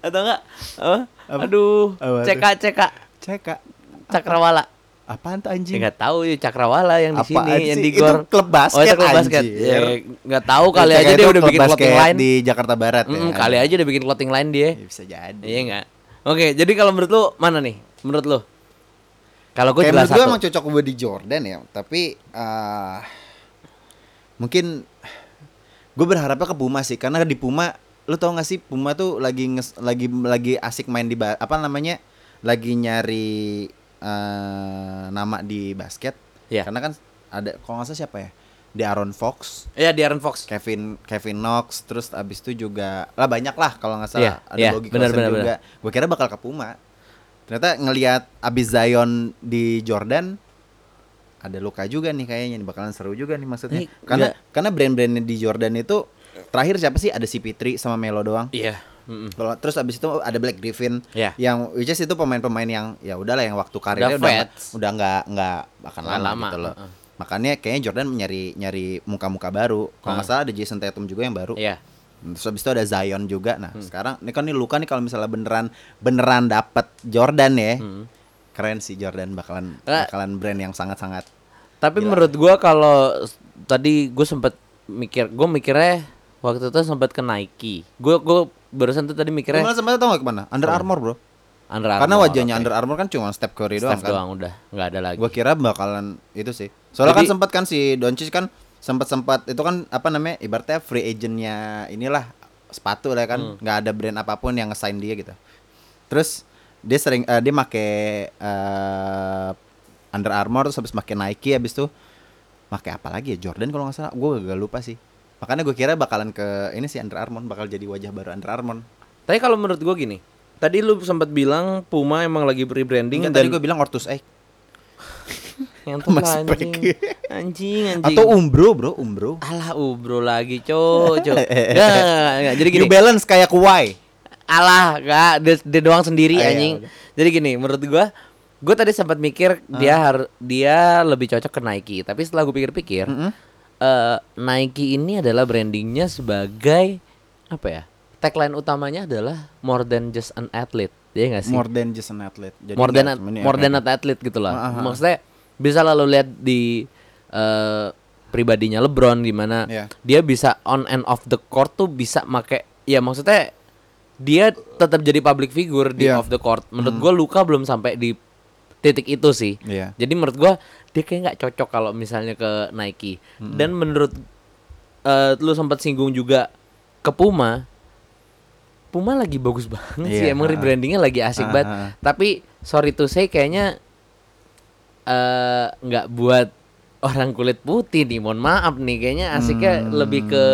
Atau enggak? Apa? Aduh, Apa tuh? CK CK Cek Kak. Cakrawala. Apaan tuh Ya anjing? nggak tahu ya Cakrawala yang di sini yang di Itu gor. klub basket, Oh, itu klub basket. Ya, nggak tahu kali aja itu dia udah bikin clothing line. di Jakarta Barat Mm, ya. kali aja udah bikin clothing line dia. Ya, bisa jadi. Iya enggak? Oke, jadi kalau menurut lu mana nih? Menurut lu? Kalau gue jelas gue emang cocok gue di Jordan ya, tapi eh mungkin gue berharapnya ke Puma sih, karena di Puma lu tau gak sih Puma tuh lagi nges, lagi lagi asik main di ba- apa namanya lagi nyari eh nama di basket, Iya. karena kan ada kalau nggak salah siapa ya, di Aaron Fox, Iya, di Aaron Fox. Kevin Kevin Knox, terus abis itu juga lah banyak lah kalau nggak salah ada iya, Logi benar, Coulson benar, juga. Gue kira bakal ke Puma. Ternyata ngelihat abis Zion di Jordan ada luka juga nih kayaknya bakalan seru juga nih maksudnya. Ini karena nggak- karena brand-brandnya di Jordan itu terakhir siapa sih? Ada si Fitri sama Melo doang. Iya. mm-mm. Kalau terus abis itu ada Black Griffin Iya. yang which is itu pemain-pemain yang ya udahlah yang waktu karirnya Udah udah udah nggak nggak akan lama, lama, gitu loh. heeh. Makanya kayaknya Jordan nyari nyari muka-muka baru. Kalau nggak Heeh. salah ada Jason Tatum juga yang baru. Iya. Terus habis itu ada Zion juga. Nah, Hmm. sekarang ini kan nih Luka nih kalau misalnya beneran beneran dapat Jordan ya. Mm. Keren sih Jordan bakalan Eh. bakalan brand yang sangat-sangat Tapi Gila. menurut gua kalau tadi gue sempet mikir, gue mikirnya waktu itu sempet ke Nike. Gue gue barusan tuh tadi mikirnya malah sempat tau gak ke mana? Under Ke mana? Armour bro Under Karena Armour, wajahnya oke. Under Armour kan cuma Steph Curry doang Steph kan doang udah, nggak ada lagi. Gua kira bakalan itu sih Soalnya Jadi- kan sempat kan si Doncic kan sempat-sempat itu kan apa namanya ibaratnya free agentnya inilah sepatu lah kan Hmm. nggak ada brand apa pun yang nge-sign dia gitu terus dia sering eh, dia make eh, Under Armour terus habis make Nike habis itu make apa lagi ya Jordan kalau nggak salah gue gak lupa sih makanya gue kira bakalan ke ini sih Under Armour bakal jadi wajah baru Under Armour Tapi kalau menurut gue gini, tadi lu sempat bilang Puma emang lagi rebranding dan tadi gue bilang Ortus Egg yang tuh anjing. Anjing, anjing. atau Umbro bro Umbro Alah ubro lagi, enggak, enggak. Jadi gini. New Balance kayak Kuwai Alah, enggak, dia, dia doang sendiri iya, anjing. udah. Jadi gini, menurut gua gua tadi sempat mikir dia har dia lebih cocok ke Nike, tapi setelah gue pikir-pikir, Mm-mm. eh, Nike ini adalah brandingnya sebagai apa ya? Tagline utamanya adalah more than just an athlete. Dia enggak sih? More than just an athlete. Jadi more than ya more than kayak- an athlete gitu lah. Ah, ah, ah. Maksudnya bisa lalu lihat di eh, pribadinya LeBron di mana Iya. dia bisa on and off the court tuh bisa make ya maksudnya dia tetap jadi public figure di Iya. off the court. Menurut gua Luka belum sampai di titik itu sih. Iya. Jadi menurut gua dia kayak nggak cocok kalau misalnya ke Nike. Dan menurut eh, lu sempat singgung juga ke Puma. Puma lagi bagus banget sih. Iya, Emang rebrandingnya lagi asik banget. Ha-ha. Tapi sorry to say kayaknya eh nggak buat orang kulit putih nih. Mohon maaf nih. Kayaknya asiknya lebih ke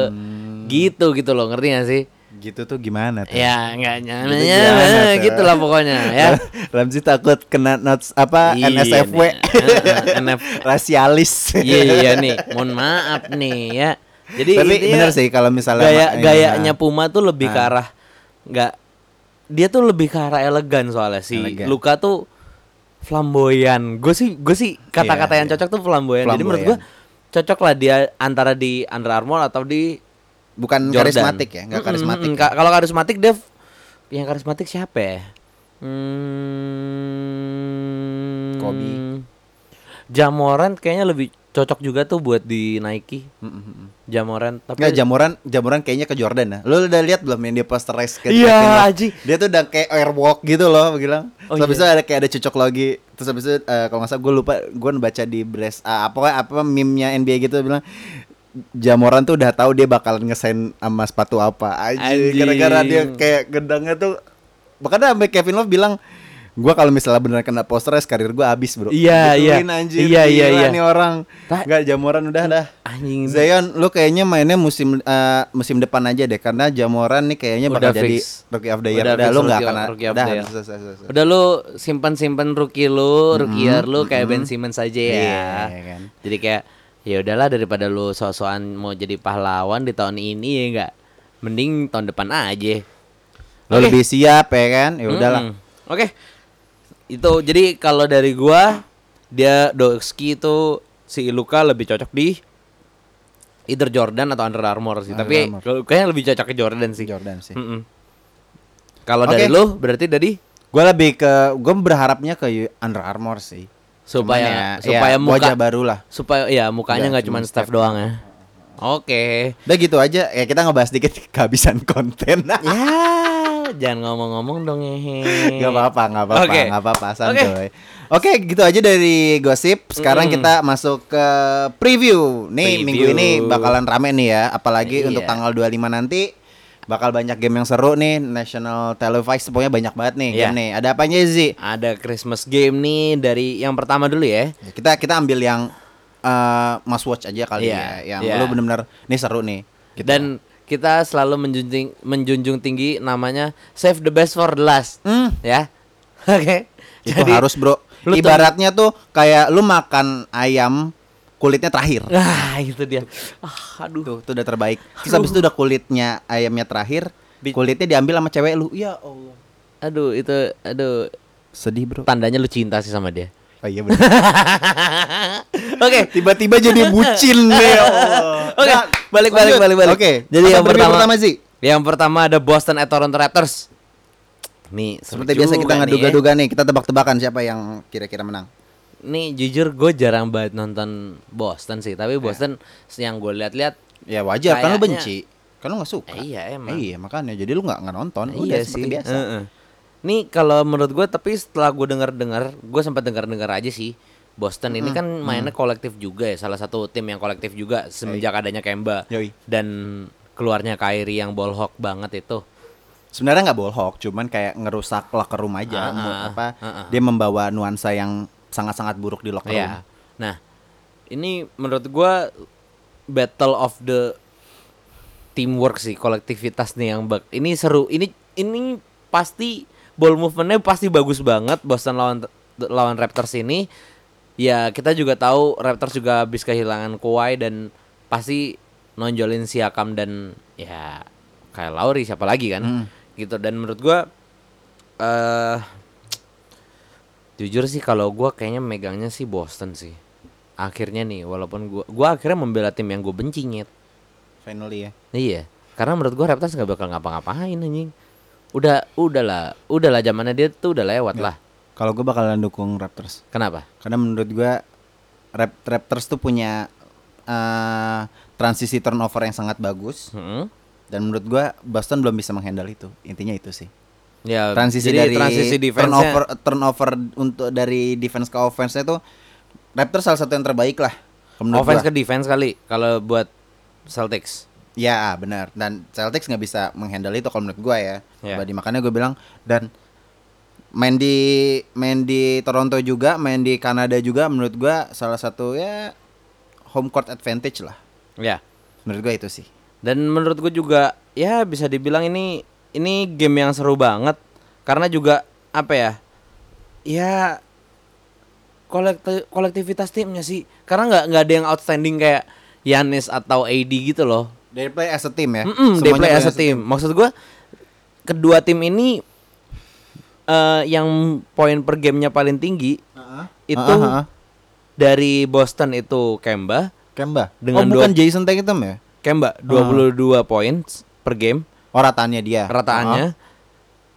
gitu gitu loh. Ngerti gak sih? Gitu tuh gimana tuh? Ya nggak Gitu nyamanya gimana tuh? gitu lah pokoknya ya. Ramzi takut kena notes apa Iya NSFW. nih. Heeh, NF Rasialis. Iya iya nih, mohon maaf nih ya. Jadi Tapi intinya bener sih kalau misalnya gaya gayanya Puma tuh lebih ke Nah. arah nggak dia tuh lebih ke arah elegan soalnya si Elegan. Luka tuh flamboyan. Gue sih gue sih kata-kata Iya, yang iya. cocok tuh flamboyan. Jadi menurut gue cocok lah dia antara di Under Armour atau di bukan Jordan. karismatik ya, enggak karismatik. mm-mm. Ka- Kalau karismatik dia yang karismatik siapa ya? Hmm, Kobe. Jamoran kayaknya lebih cocok juga tuh buat di Nike. Mm-mm. Jamoran tapi Enggak jamuran jamuran kayaknya ke Jordan ya. Lu udah lihat belum yang dia posterize ke Iya, Love? Aji. Dia tuh udah kayak airwalk gitu loh bilang. Oh, Terus iya. itu ada kayak ada cocok lagi. Terus habis itu eh, kalau nggak salah gue lupa gue baca di Blast ah, apa apa meme-nya NBA gitu bilang Jamoran tuh udah tahu dia bakalan ngesain sama sepatu apa aja Anjing. gara-gara dia kayak gedangnya tuh bahkan sampai Kevin Love bilang gua kalau misalnya beneran kena posteres karir gua habis bro Iya, iya. Gituin, anjir Iya, iya, iya. nih orang Ta- nggak Jamoran udah dah Anjing. Zion lu kayaknya mainnya musim eh, musim depan aja deh karena Jamoran nih kayaknya bakal Udah jadi fix. rookie of the year Udah udah, lu nggak rookie- akan udah. Udah lu simpan-simpan rookie lu, rookie year lu kayak Ben Simmons aja ya. Iya, iya kan. Jadi kayak ya udahlah daripada lu so-soan mau jadi pahlawan di tahun ini ya enggak. Mending tahun depan aja. Lo Oke. lebih siap ya kan ya udahlah Mm-mm. Oke. Itu jadi kalau dari gua dia Doski itu si Iluka lebih cocok di either Jordan atau Under Armour sih. Under Tapi Armour. kalau kayaknya lebih cocok ke Jordan sih. Jordan sih Mm-mm. Kalau Oke. dari lu berarti dari Gue lebih ke gue berharapnya ke Under Armour sih. Supaya Cuman ya, supaya ya, muka wajah baru lah. supaya ya mukanya Nggak nggak cuma staff doang ya. Oke. Udah gitu aja. Ya kita ngebahas dikit kehabisan konten. ya, jangan ngomong-ngomong dong hehe. Gak apa-apa, gak apa-apa, Oke. gak apa-apa, santuy. Oke, gitu aja dari gosip. Sekarang Mm. kita masuk ke preview. Nih Preview. minggu ini bakalan rame nih ya, apalagi Iya. untuk tanggal 25 nanti bakal banyak game yang seru nih, National Televised pokoknya banyak banget nih Iya. game nih. Ada apa aja sih? Ada Christmas game nih dari yang pertama dulu ya. Ya, kita kita ambil yang eh, must watch aja kali Iya, ya, yang iya. lu bener-bener nih seru nih. Gitu. Dan kita selalu menjunjung menjunjung tinggi namanya save the best for the last. Hmm, Ya. Oke. itu harus bro. lu Ibaratnya tuh kayak lu makan ayam kulitnya terakhir. Ah, itu dia. Ah, aduh. Tuh, itu udah terbaik. Terus habis itu udah kulitnya ayamnya terakhir, kulitnya diambil sama cewek lu. Ya Allah. Aduh, itu aduh Sedih, Bro. tandanya lu cinta sih sama dia. Oh iya benar. Oke. Tiba-tiba jadi bucin nih. ya Allah. Oke, Nah, balik balik balik balik. Oke. Jadi apa yang pertama, pertama sih. Yang pertama ada Boston at Toronto Raptors. Nih, Seperti biasa kita nih ya. ngadu-gaduga nih, kita tebak-tebakan siapa yang kira-kira menang. Nih jujur gue jarang banget nonton Boston sih, tapi Boston yang gue lihat-lihat Ya wajar, kan lu benci. Kan lu gak suka. eh, iya emang. iya, makanya jadi lu nggak nggak nonton. Iya Udah sih. biasa. Heeh. Nih kalau menurut gue tapi setelah gue dengar-dengar, gue sempat dengar-dengar aja sih. Boston ini kan mainnya kolektif juga ya, salah satu tim yang kolektif juga semenjak adanya Kemba Yoi. dan keluarnya Kyrie yang ball hawk banget itu. Sebenarnya nggak bohong, cuman kayak ngerusak locker room aja. Mood ah, apa? ah, ah. Dia membawa nuansa yang sangat-sangat buruk di locker room. Iya. Nah, ini menurut gua battle of the teamwork sih, kolektivitas nih yang bak. Ini seru. Ini ini pasti ball movementnya pasti bagus banget Boston lawan lawan Raptors ini. Ya kita juga tahu Raptors juga habis kehilangan Kawhi dan pasti nonjolin Siakam dan ya kayak Lauri siapa lagi kan Hmm. gitu dan menurut gua eh jujur sih kalau gua kayaknya megangnya sih Boston sih akhirnya nih walaupun gua gua akhirnya membela tim yang gue benci nyet Finally ya. iya karena menurut gua Raptors nggak bakal ngapa-ngapain anjing udah udahlah udahlah zamannya dia tuh udah lewat lah Kalau gue bakalan dukung Raptors. kenapa Karena menurut gua Rap Raptors tuh punya eh, transisi turnover yang sangat bagus Hmm? dan menurut gua Boston belum bisa menghandle itu. Intinya itu sih. Ya Transisi jadi dari transisi defense turnover turnover untuk dari defense ke offense itu Raptors salah satu yang terbaik lah. Offense gua. ke defense kali kalau buat Celtics Ya benar dan Celtics nggak bisa menghandle itu kalau menurut gua ya. Jadi makanya gue bilang dan main di main di Toronto juga, main di Kanada juga menurut gua salah satu ya home court advantage lah. ya Menurut gua itu sih. Dan menurut gue juga ya bisa dibilang ini ini game yang seru banget karena juga apa ya? Ya kolekti- kolektivitas timnya sih. Karena nggak nggak ada yang outstanding kayak Yanis atau AD gitu loh. They play as a team ya. Mm-mm, they Semuanya play as a team. Maksud gue kedua tim ini eh yang poin per gamenya paling tinggi itu Ah, ah, ah. dari Boston itu Kemba, Kemba. Dengan oh, bukan dua- Jason Tatum ya? Kemba 22 poin per game. Oh rataannya dia. rataannya.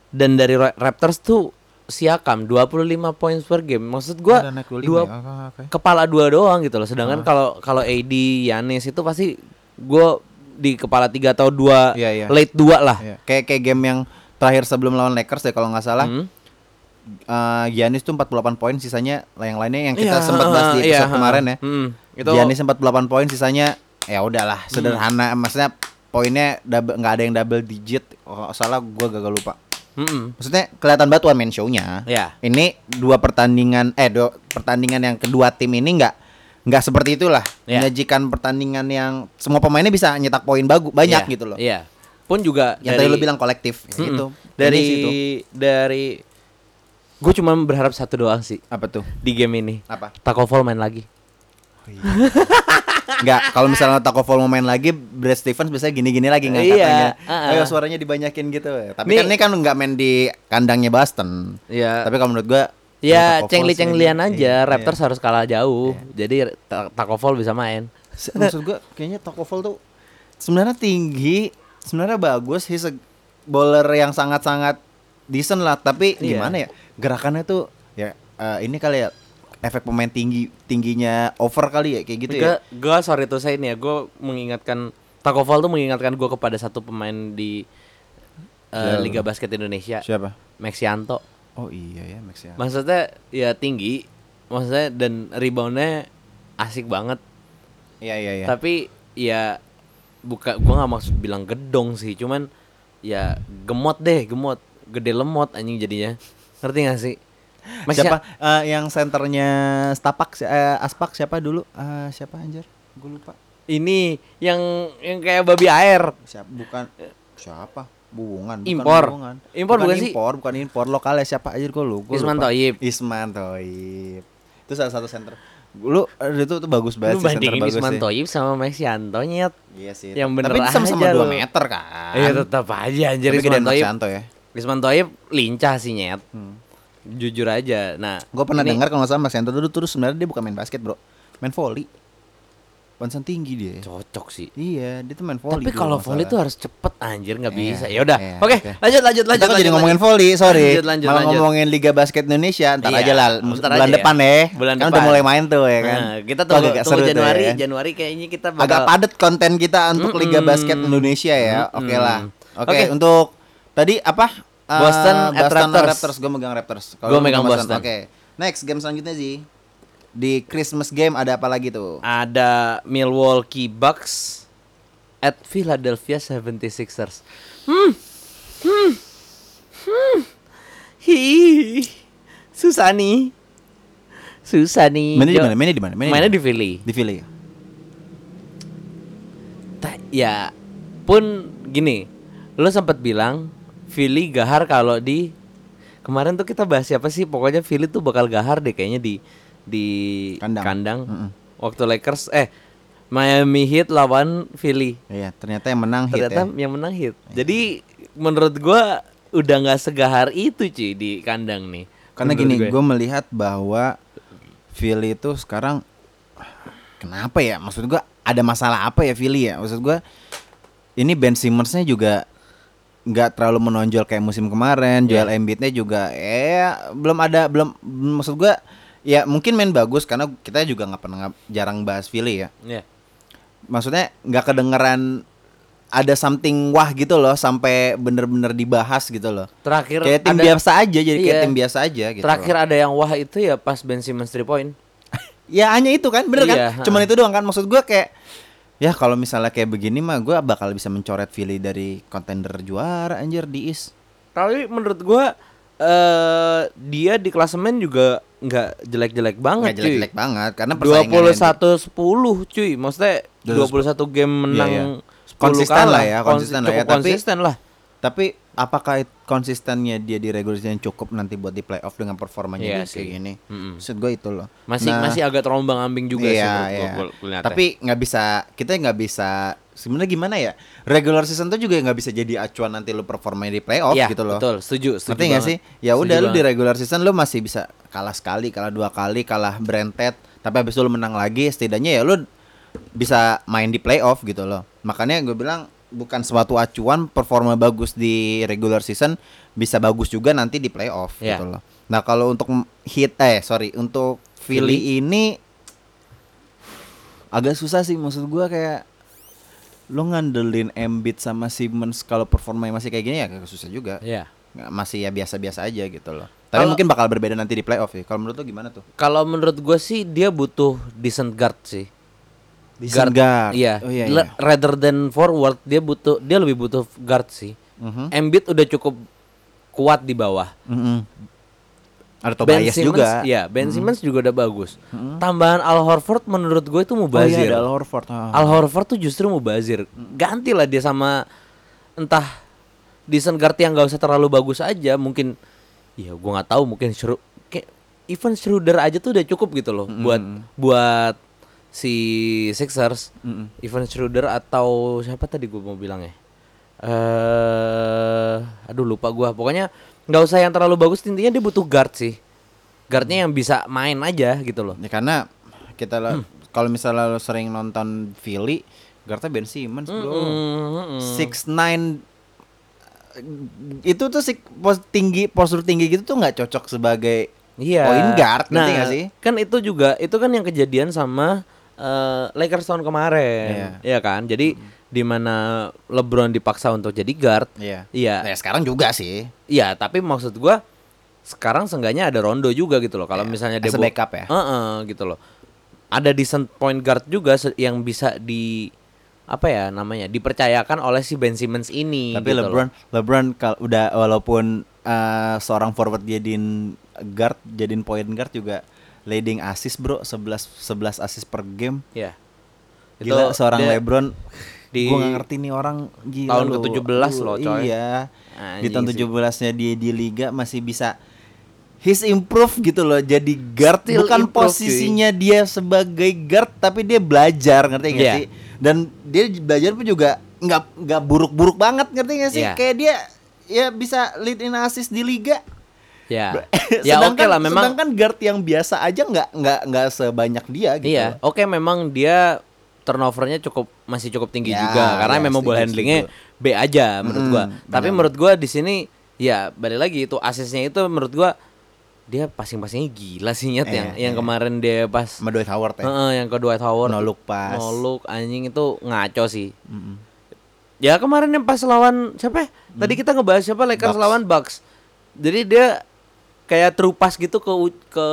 Dan dari Ra- Raptors tuh Siakam 25 poin per game. Maksud gua ada naik 25 dua ya? Oke, oke. kepala dua doang gitu loh. Sedangkan kalau kalau AD Yanis itu pasti gua di kepala tiga atau dua Iya, iya. late dua lah. Iya. Kayak kayak game yang terakhir sebelum lawan Lakers deh kalau nggak salah. Hmm. eh, Giannis tuh 48 poin, sisanya yang lainnya yang kita Iya, sempat bahas di iya, episode kemarin ya. hmm. Itu Giannis 48 poin, sisanya ya udahlah sederhana maksudnya poinnya double nggak ada yang double digit oh, salah gua gagal lupa Mm-mm. maksudnya kelihatan banget one man show-nya Ya. ini dua pertandingan eh dua pertandingan yang kedua tim ini nggak nggak seperti itulah Ya. menyajikan pertandingan yang semua pemainnya bisa nyetak poin bagus banyak Iya, gitu loh Iya. Pun juga yang tadi lo bilang kolektif ya Mm-mm. gitu dari Ini sih itu. dari gue cuma berharap satu doang sih apa tuh di game ini. apa Taco Fall main lagi. nggak kalau misalnya Taco Fall mau main lagi Brad Stevens biasanya gini-gini lagi nggak Iya, katanya uh-uh. ayo suaranya dibanyakin gitu tapi Nih- kan ini kan nggak main di kandangnya Boston Iya. tapi kalau menurut gua Ya cengli-cenglian aja, iya. Raptors harus kalah jauh. Jadi Ta- Taco Fall bisa main. Maksud gua kayaknya Taco Fall tuh sebenarnya tinggi, sebenarnya bagus, he's a bowler yang sangat-sangat decent lah, tapi Iya. gimana ya? Gerakannya tuh ya eh, ini kali ya efek pemain tinggi tingginya over kali ya kayak gitu ya. Gue sorry tuh saya ini ya, gue mengingatkan Taco Fall tuh mengingatkan gue kepada satu pemain di uh, Siapa? Liga Basket Indonesia, Siapa? Maxianto. Oh iya ya Max ya. Maksudnya ya tinggi, maksudnya dan reboundnya asik banget. Iya iya iya. Tapi ya buka gua nggak maksud bilang gedong sih, cuman ya gemot deh, gemot, gede lemot anjing jadinya. Ngerti gak sih? Masih siapa eh, yang senternya Stapak eh, Aspak siapa dulu? Eh, siapa anjir? Gue lupa. ini yang yang kayak babi air. Siapa? Bukan siapa? Buungan. bukan Impor. Impor bukan sih? Impor, bukan impor. Lokalnya siapa aja gue lu. gua Isman lupa. Toyib. Isman Toyib. Itu salah satu center. Lu itu tuh bagus banget Lu sih, center bandingin bagus Isman sih. Toyib sama Maxianto nyet. Iya sih. Yang bener Tapi sama-sama aja 2 lu. meter kan. Iya tetap aja anjir Tapi Isman Toyib. Ya. Isman Toyib lincah sih nyet. Hmm. Jujur aja. Nah, Gue pernah dengar kalau nggak salah Maxianto dulu terus sebenarnya dia bukan main basket, Bro. Main volley. Pansan tinggi dia. cocok sih. Iya, dia tuh main volley. Tapi kalau volley tuh harus cepet anjir nggak Iya, bisa. Ya udah. iya, Oke, oke. lanjut lanjut Kita lanjut. kan jadi ngomongin volley, sorry. Lanjut, lanjut, Malah lanjut. ngomongin Liga Basket Indonesia, ntar Iya, aja lah. ntar bulan aja depan ya. Bulan kan depan. udah mulai main tuh ya kan. Nah, kita Tuh tunggu, tunggu tuh Januari. ya. Januari kayaknya kita bakal Agak padat konten kita untuk Liga. Basket Indonesia ya. Oke Mm-mm. lah. Oke, Oke. untuk tadi apa? Eh, Boston at Boston Raptors. Raptors. Gue megang Raptors. Lu megang Boston. Oke. Next game selanjutnya sih. Di Christmas game ada apa lagi tuh? ada Milwaukee Bucks at Philadelphia 76ers. Hmm. Hmm. Hmm. Hi. Susah nih. Susah nih. Mainnya di mana? Mainnya di mana? Mainnya di Philly. di Philly. Ta- Ya pun gini, lo sempat bilang Philly gahar kalau di kemarin tuh kita bahas siapa sih? Pokoknya Philly tuh bakal gahar deh kayaknya di di Kandang. kandang. Mm-mm. Waktu Lakers eh Miami Heat lawan Philly. Iya, ternyata yang menang hit Ternyata ya. Iya. yang menang Heat. Jadi menurut gua udah nggak segahar itu cuy di kandang nih. Karena Menurut gini, gue. gue melihat bahwa Philly itu sekarang kenapa ya? Maksud gue ada masalah apa ya Philly ya? Maksud gue ini Ben Simmonsnya juga nggak terlalu menonjol kayak musim kemarin. Joel Iya. Embiidnya juga eh belum ada belum maksud gue ya mungkin main bagus karena kita juga nggak pernah jarang bahas Philly ya. Iya. Maksudnya nggak kedengeran ada something wah gitu loh sampai bener-bener dibahas gitu loh. Terakhir Kayak tim ada- biasa aja jadi kayak Iya. tim biasa aja gitu. Terakhir loh. ada yang wah itu ya pas Ben Simmons 3 point. Ya hanya itu kan, bener Iya, kan? Cuman ha. itu doang kan maksud gua kayak ya kalau misalnya kayak begini mah gua bakal bisa mencoret Philly dari kontender juara anjir di East. Tapi menurut gua eh dia di klasemen juga nggak jelek-jelek banget Nggak jelek-jelek banget karena cuy. persaingannya 21 10 cuy. Maksudnya 21 game menang Iya, iya. 10 Konsisten lah ya, konsisten lah ya, tapi- konsisten lah. Tapi apakah it- konsistennya dia di regular season cukup nanti buat di playoff dengan performanya Iya dia kayak sih. gini? Mm-mm. Maksud gua itu loh. Masih Nah, masih agak terombang ambing juga sih iya, gua, iya. Tapi nggak bisa kita nggak bisa sebenarnya gimana ya? Regular season tuh juga nggak bisa jadi acuan nanti lu performanya di playoff Iya, gitu loh. Betul, setuju, setuju. Ngerti gak banget. sih? Ya udah lu di regular season lu masih bisa kalah sekali, kalah dua kali, kalah berentet, tapi habis itu lu menang lagi, setidaknya ya lu bisa main di playoff gitu loh. Makanya gue bilang bukan suatu acuan performa bagus di regular season bisa bagus juga nanti di playoff Iya. gitu loh. Nah, kalau untuk hit eh sorry, untuk Philly ini agak susah sih maksud gua kayak lo ngandelin Embiid sama Simmons kalau performanya masih kayak gini ya agak susah juga Iya. nggak masih ya biasa-biasa aja gitu loh. Tapi Kalau- mungkin bakal berbeda nanti di playoff ya. Kalau menurut lo gimana tuh? Kalau menurut gue sih dia butuh decent guard sih. Decent guard. Iya. Oh, iya, iya. Rather than forward dia butuh dia lebih butuh guard sih. Mhm. Embiid udah cukup kuat di bawah. Mm-mm. Ada Ben Tobias Simmons, juga. Iya, Ben Simmons juga udah bagus. Tambahan Al Horford menurut gue itu Oh iya, mubazir. ada Al Horford. ah. Al Horford tuh justru mubazir. Gantilah dia sama entah decent guard yang gak usah terlalu bagus aja. Mungkin ya gua nggak tahu mungkin Schru kayak even Schroeder aja tuh udah cukup gitu loh buat buat si Sixers. Mm-mm. Even Schroeder atau siapa tadi gua mau bilang ya? Eh, aduh lupa gua. Pokoknya nggak usah yang terlalu bagus. Intinya dia butuh guard sih. Guardnya yang bisa main aja gitu loh. Ya, karena kita lah kalau misalnya lo sering nonton Philly, guardnya Ben Simmons, bro. Mm-mm. Six nine itu tuh sih pos tinggi postur tinggi gitu tuh nggak cocok sebagai Iya. point guard, nah, sih? Kan itu juga itu kan yang kejadian sama eh, Lakers tahun kemarin. Iya kan? Jadi di mana LeBron dipaksa untuk jadi guard. Iya. Iya. Ya sekarang juga sih. Iya, tapi maksud gua sekarang seenggaknya ada Rondo juga gitu loh. Kalau Iya, misalnya as a bo- backup ya. Heeh, gitu loh. Ada decent point guard juga yang bisa di apa ya namanya dipercayakan oleh si Ben Simmons ini Tapi gitu LeBron loh. LeBron kalau udah walaupun eh, seorang forward jadiin guard, jadiin point guard juga leading assist, Bro. 11 11 assist per game. Iya. Gila seorang dia LeBron di gua gak ngerti nih orang gila tahun lu. ke-17 Lu, loh, coy. Iya. di Anjing tahun sih. 17-nya dia di liga masih bisa his improve gitu loh jadi guard Still bukan improve, posisinya dia sebagai guard tapi dia belajar ngerti gak Iya. sih dan dia belajar pun juga nggak nggak buruk-buruk banget ngerti gak sih Iya. kayak dia ya bisa lead in assist di liga Ya. ya oke sedangkan, lah memang sedangkan guard yang biasa aja nggak nggak nggak sebanyak dia gitu Iya, oke memang dia turnovernya cukup masih cukup tinggi Ya, juga karena ya, memang ball handlingnya B aja menurut Mm, gua. Tapi benar. menurut gua di sini ya balik lagi itu asisnya itu menurut gua dia passing-passingnya gila sih nyet Iya, yang iya. yang kemarin dia pas sama Dwight Howard ya Heeh, yang ke Dwight Howard No look pass. no look, anjing itu ngaco sih. Mm-mm. Ya kemarin yang pas lawan siapa? ya? Tadi kita ngebahas siapa Lakers Hmm. Bucks. lawan Bucks. Jadi dia kayak true pass gitu ke ke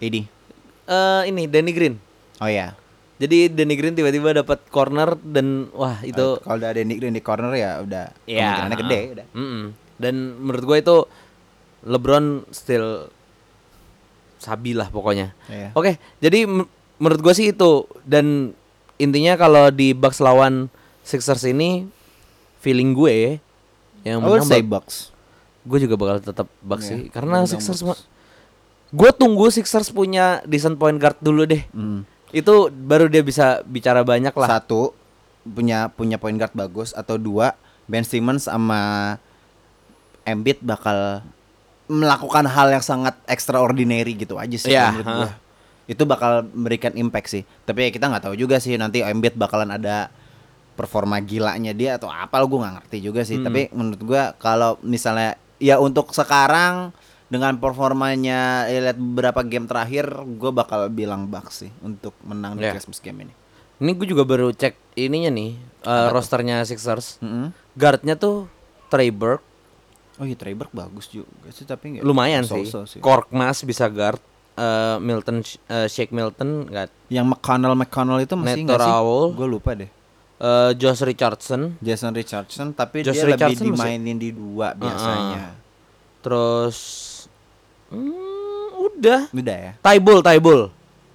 ini eh, ini Danny Green. oh ya Jadi Danny Green tiba-tiba dapat corner dan wah itu kalau udah ada Nick Green di corner ya udah ya kemungkinannya gede udah Mm-mm. Dan menurut gue itu LeBron still sabi lah pokoknya. Iya. Oke, jadi m- menurut gue sih itu dan intinya kalau di Bucks lawan Sixers ini feeling gue yang menang Bucks. Gue juga bakal tetap Bucks Iya, sih karena bilang Sixers Bucks. ma- gue tunggu Sixers punya decent point guard dulu deh. Mm. Itu baru dia bisa bicara banyak lah. Satu punya punya point guard bagus atau dua Ben Simmons sama Embiid bakal melakukan hal yang sangat extraordinary gitu aja sih Iya, menurut gua. Itu bakal memberikan impact sih. Tapi ya kita nggak tahu juga sih nanti Embiid bakalan ada performa gilanya dia atau apa gue nggak ngerti juga sih. Hmm. Tapi menurut gua kalau misalnya ya untuk sekarang dengan performanya ya, lihat beberapa game terakhir gue bakal bilang Bucks sih untuk menang di Iya. Christmas game ini. Ini gue juga baru cek ininya nih eh, rosternya Sixers. Mm-mm. Guardnya tuh Trey Burke Oh iya Trey Burke bagus juga sih tapi nggak lumayan so-so sih. Korkmaz bisa guard. eh, Milton eh, Shake Milton nggak. Yang McConnell McConnell itu masih nggak sih? Gue lupa deh. Eh, Josh Richardson. Jason Richardson tapi Josh dia Richardson lebih masih- dimainin di dua biasanya. Terus hmm, udah. Udah ya. Taibul, Taibul.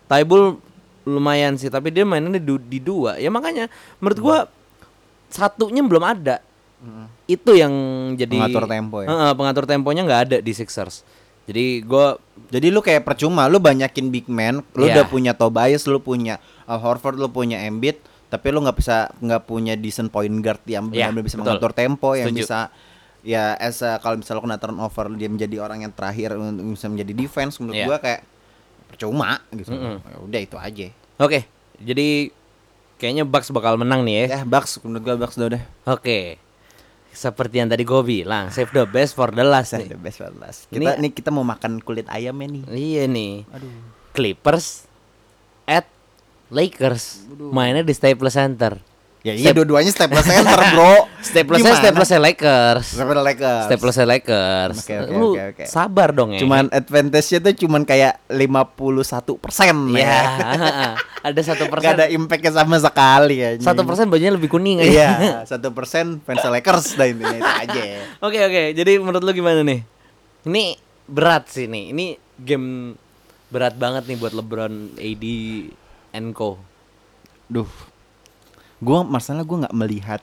Taibul lumayan sih, tapi dia mainnya di, di dua. Ya makanya menurut gua satunya belum ada. Itu yang jadi Pengatur tempo ya. Heeh, pengatur temponya nggak ada di Sixers. Jadi gua Jadi lu kayak percuma lu banyakin big man, lu Iya. udah punya Tobias, lu punya Al Horford, lu punya Embiid, tapi lu nggak bisa nggak punya decent point guard yang Iya, benar-benar bisa betul. mengatur tempo yang Setuju. bisa ya as a- kalau misalnya lu kena turnover dia menjadi orang yang terakhir untuk bisa menjadi defense menurut Iya. gua kayak percuma gitu. Mm-mm. Ya udah itu aja. Oke, jadi kayaknya Bucks bakal menang nih ya. Ya, Bucks menurut gua Bucks udah udah. Oke. Seperti yang tadi gue bilang, save the best for the last Saya nih. the best for last. Ini- Kita nih kita mau makan kulit ayamnya nih. Iya nih. Aduh. Clippers at Lakers. Mainnya di Staples Center. Ya iya Step- dua-duanya staples center, Bro. Gimana? step plusnya Lakers. Staples Lakers. Plusnya Lakers. Oke, oke, Lu oke, oke. sabar dong ya. Cuman advantage-nya tuh cuman kayak 51% persen ya, ya. ada satu persen. Gak ada impact-nya sama sekali ya. Satu persen bajunya lebih kuning aja. Iya, satu persen fans Lakers dah intinya itu aja. Oke oke, jadi menurut lu gimana nih? Ini berat sih nih. Ini game berat banget nih buat LeBron, AD, and Co. Duh, gua masalah gua nggak melihat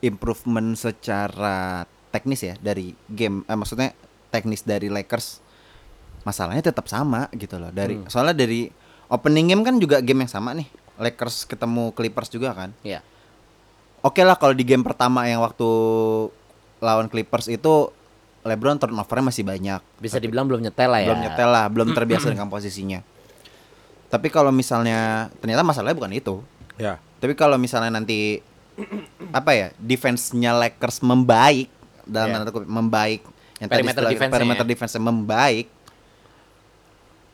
improvement secara teknis ya dari game. Eh, maksudnya teknis dari Lakers. Masalahnya tetap sama gitu loh. Dari Hmm. soalnya dari opening game kan juga game yang sama nih. Lakers ketemu Clippers juga kan. Ya. Oke lah kalau di game pertama yang waktu lawan Clippers itu LeBron turnovernya masih banyak. Bisa dibilang belum nyetel lah ya. belum nyetel lah, belum terbiasa dengan posisinya. Tapi kalau misalnya ternyata masalahnya bukan itu. Ya. Tapi kalau misalnya nanti apa ya defense-nya Lakers membaik dalam Iya. tanda kutip membaik yang Perimeter tadi defense-nya perimeter ya. defense membaik.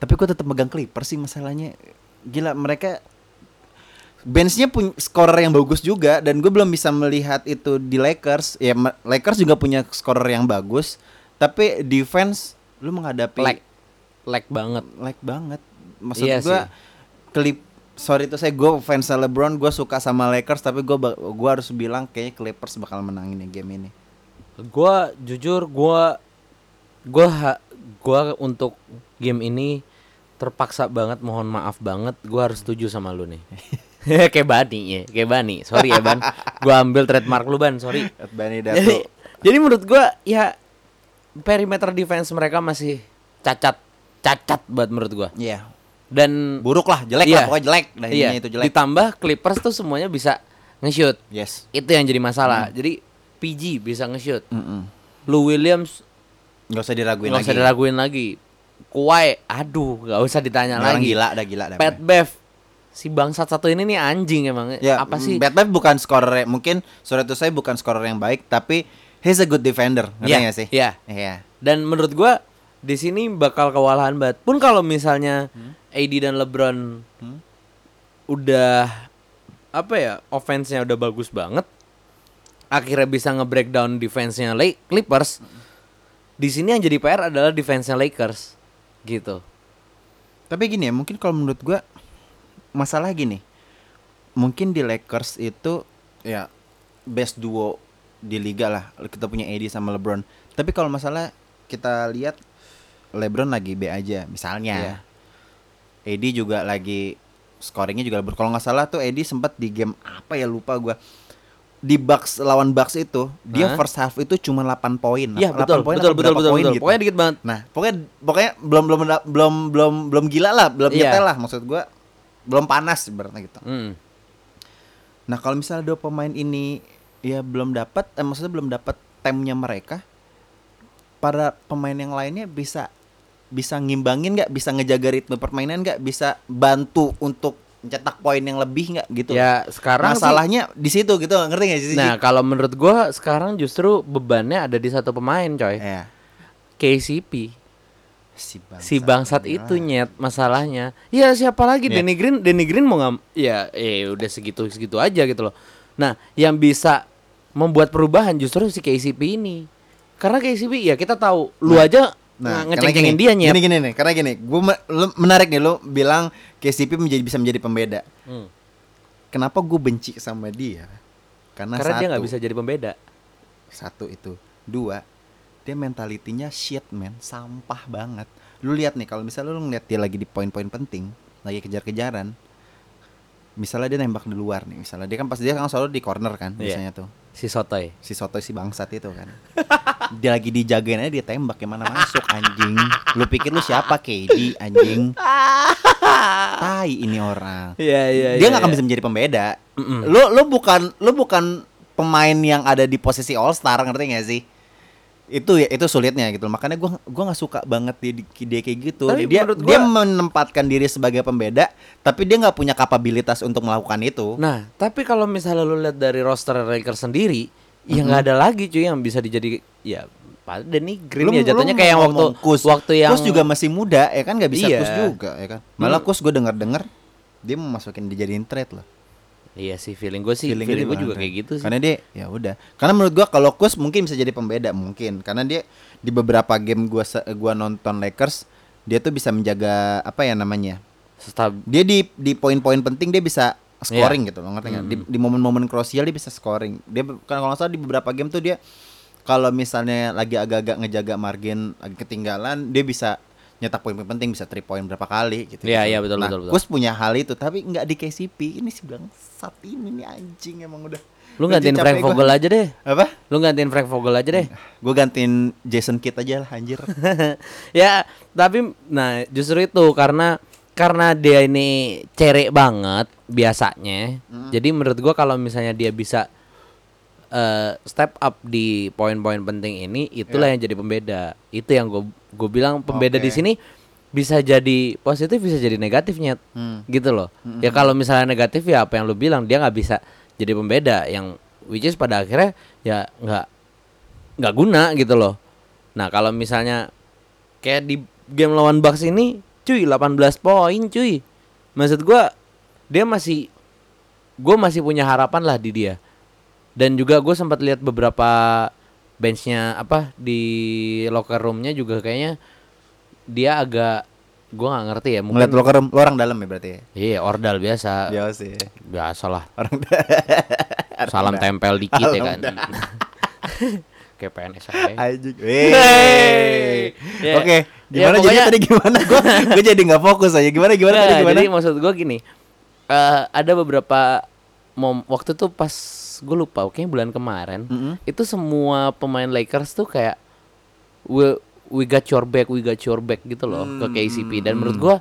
Tapi gue tetap megang Clippers sih masalahnya. Gila mereka benchnya punya scorer yang bagus juga dan gue belum bisa melihat itu di Lakers. Ya Lakers juga punya scorer yang bagus, tapi defense lu menghadapi Lag. Lag banget. lag banget. Maksud Iya gua sih. klip sorry itu saya gue fans LeBron gue suka sama Lakers tapi gue gua harus bilang kayaknya Clippers bakal menangin ya game ini. Gua jujur gua ha- gua untuk game ini terpaksa banget mohon maaf banget gua harus setuju sama lu nih. kayak Bani ya, kayak Bani. Sorry ya Ban. Gua ambil trademark lu Ban, sorry. Bani Jadi, jadi menurut gua ya perimeter defense mereka masih cacat cacat buat menurut gua. Iya. Dan Buruk lah, jelek Iya. lah, pokoknya jelek. Nah, iya, itu jelek. ditambah Clippers tuh semuanya bisa nge-shoot. yes. Itu yang jadi masalah. Hmm. Jadi PG bisa nge-shoot. Mm-mm. Lou Williams Nggak usah diraguin nggak lagi. usah diraguin lagi. Kuai, aduh, nggak usah ditanya orang lagi. gila, dah gila dah. Pat Bev, si bangsat satu ini nih anjing emang. Ya, Apa sih? Bad Bev bukan scorer mungkin sorry itu saya bukan scorer yang baik tapi he's a good defender. Ngerti Iya, nggak sih? iya. Iya. Dan menurut gua di sini bakal kewalahan banget. Pun kalau misalnya AD dan LeBron Hmm? udah apa ya, offense-nya udah bagus banget. Akhirnya bisa nge-breakdown defense-nya La- Clippers. Di sini yang jadi PR adalah defense-nya Lakers. Gitu. Tapi gini ya, mungkin kalau menurut gua masalah gini. Mungkin di Lakers itu ya best duo di liga lah. Kita punya AD sama LeBron. Tapi kalau masalah kita lihat LeBron lagi B aja misalnya. AD juga lagi scoringnya juga. Kalau nggak salah tuh AD sempat di game apa ya lupa gua. Di Bucks lawan Bucks itu dia first half itu cuma 8 poin. Iya, 8 betul, poin betul, betul, betul, poin betul. gitu. Pokoknya dikit banget. Nah, pokoknya pokoknya belum belum belum belum belum gila lah, belum Iya. nyetel lah maksud gua. Belum panas ibaratnya gitu. Hmm. Nah, kalau misalnya dua pemain ini ya belum dapat eh, maksudnya belum dapat temnya mereka para pemain yang lainnya bisa bisa ngimbangin nggak bisa ngejaga ritme permainan nggak bisa bantu untuk mencetak poin yang lebih nggak gitu Ya, sekarang sih- masalahnya di situ gitu ngerti nggak sih Nah, kalau menurut gua sekarang justru bebannya ada di satu pemain, coy. ya KCP. si bangsat, Si bangsat itu nyet masalahnya. Ya siapa lagi Iya. Danny Green, Danny Green mau ngam ya eh udah segitu-segitu aja gitu loh. Nah, yang bisa membuat perubahan justru si KCP ini. Karena KCP ya kita tahu lu Nah, aja Nah, nah, ngeceng-cengin gini, dia nyet. Gini gini nih, karena gini, gue menarik nih lo bilang KCP menjadi bisa menjadi pembeda. Hmm. Kenapa gue benci sama dia? Karena, Karena satu, dia nggak bisa jadi pembeda. satu itu, dua, dia mentalitinya shit man, sampah banget. Lu lihat nih, kalau misalnya lu ngeliat dia lagi di poin-poin penting, lagi kejar-kejaran, misalnya dia nembak di luar nih, misalnya dia kan pasti dia kan selalu di corner kan, Iya. biasanya tuh Si Sotoy. si Soto si bangsat itu kan. dia lagi dijagain aja dia tembak yang mana masuk anjing. Lu pikir lu siapa KD anjing? Tai ini orang. Iya iya Dia nggak akan bisa menjadi pembeda. Mm-mm. Lu lu bukan lu bukan pemain yang ada di posisi All Star ngerti gak sih? Itu ya itu sulitnya gitu. Makanya gua gua nggak suka banget dia, di- dia kayak gitu. Tapi dia menurut dia gua- menempatkan diri sebagai pembeda, tapi dia nggak punya kapabilitas untuk melakukan itu. Nah, tapi kalau misalnya lu lihat dari roster Lakers sendiri, ya nggak ada lagi cuy yang bisa dijadi ya Pak Danny Green ya jatuhnya kayak yang waktu Kus. waktu yang Kus juga masih muda ya kan nggak bisa Iya. Kus juga ya kan. Malah Kus gue denger-denger dia mau masukin dijadiin trade loh. Iya sih feeling gue sih Feeling feeling, gue gue juga kan. kayak gitu sih. Karena dia ya udah. Karena menurut gua kalau Kus mungkin bisa jadi pembeda mungkin karena dia di beberapa game gua se- gua nonton Lakers dia tuh bisa menjaga apa ya namanya? Stab Dia di di poin-poin penting dia bisa scoring Iya. gitu loh, ngerti nggak? Di, di momen-momen krusial dia bisa scoring. Dia kan kalau salah di beberapa game tuh dia kalau misalnya lagi agak-agak ngejaga margin agak ketinggalan, dia bisa nyetak poin penting bisa 3 point berapa kali gitu. Iya, gitu. iya, betul, nah, betul, betul. Kus punya hal itu tapi nggak di KCP. Ini sih bilang saat ini nih anjing emang udah. Lu gantiin Frank gua. Vogel aja deh. Apa? Lu gantiin Frank Vogel aja deh. Gue gantiin Jason Kidd aja lah anjir. ya, tapi nah justru itu karena karena dia ini cerek banget biasanya. Jadi menurut gua kalau misalnya dia bisa eh, step up di poin-poin penting ini, itulah yang jadi pembeda. Itu yang gue gue bilang pembeda di Oke. sini bisa jadi positif bisa jadi negatifnya Hmm. gitu loh. Ya kalau misalnya negatif ya apa yang lu bilang dia nggak bisa jadi pembeda. Yang which is pada akhirnya ya nggak nggak guna gitu loh. Nah kalau misalnya kayak di game lawan Bucks ini cuy 18 poin cuy. Maksud gua dia masih gue masih punya harapan lah di dia. Dan juga gue sempat lihat beberapa benchnya apa di locker roomnya juga kayaknya dia agak gue nggak ngerti ya mungkin Ngeliat lo ke lo orang dalam ya berarti ya. iya ordal biasa Ya sih. biasalah Orang salam tempel dikit ya kan kayak PNS aja Anjing. Hey. Wey. Ya. Oke, Ya, gimana jadi pokoknya- tadi gimana? Gue gue jadi nggak fokus aja. Gimana gimana tadi Nggak, gimana? Jadi maksud gue gini, eh, ada beberapa mom waktu tuh pas gue lupa, kayaknya bulan kemarin Mm-mm. itu semua pemain Lakers tuh kayak we we got your back, we got your back gitu loh ke KCP dan menurut Hmm. gua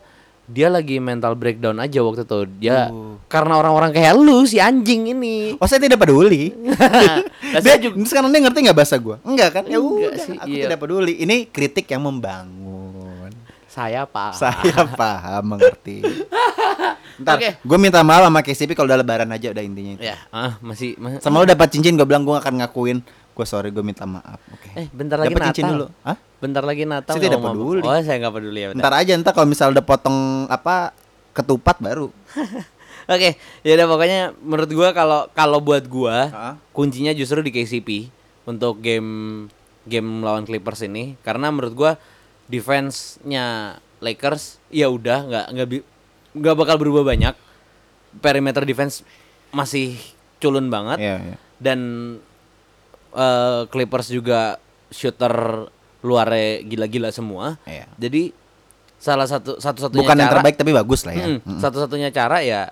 dia lagi mental breakdown aja waktu itu dia Oh. karena orang-orang kayak lu si anjing ini. Oh saya tidak peduli. Nah, dia, saya juga sekarang dia ngerti nggak bahasa gue? Enggak kan? Ya udah, sih, aku iya. tidak peduli. Ini kritik yang membangun. saya pak. Saya paham mengerti. Ntar, Oke. gue minta maaf sama KCP kalau udah lebaran aja udah intinya itu. Ya, ah masih ma- Sama lu dapat cincin gue bilang gue akan ngakuin. Gue sorry gue minta maaf. Oke. eh bentar lagi Dapat Natal. cincin dulu. Hah? Bentar lagi Natal. Saya tidak peduli. Oh, saya nggak peduli ya. bentar. Ntar aja ntar kalau misal udah potong apa ketupat baru. Oke, ya udah pokoknya menurut gua kalau kalau buat gua Heeh. kuncinya justru di KCP untuk game game lawan Clippers ini karena menurut gua defense-nya Lakers ya udah nggak nggak nggak bakal berubah banyak. Perimeter defense masih culun banget Iya, iya. dan eh, Clippers juga shooter luarnya gila-gila semua. Iya. Jadi salah satu satu-satunya Bukan yang cara- terbaik tapi bagus lah ya. Mm, Mm-mm. Satu-satunya cara ya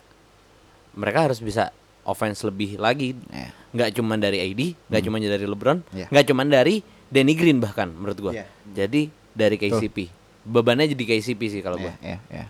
mereka harus bisa offense lebih lagi. Iya. Nggak cuma dari AD, nggak cuma dari LeBron, Iya. nggak cuma dari Danny Green bahkan menurut gua. Iya. Jadi dari KCP. Bebannya jadi KCP sih kalau gua. Iya, iya, iya.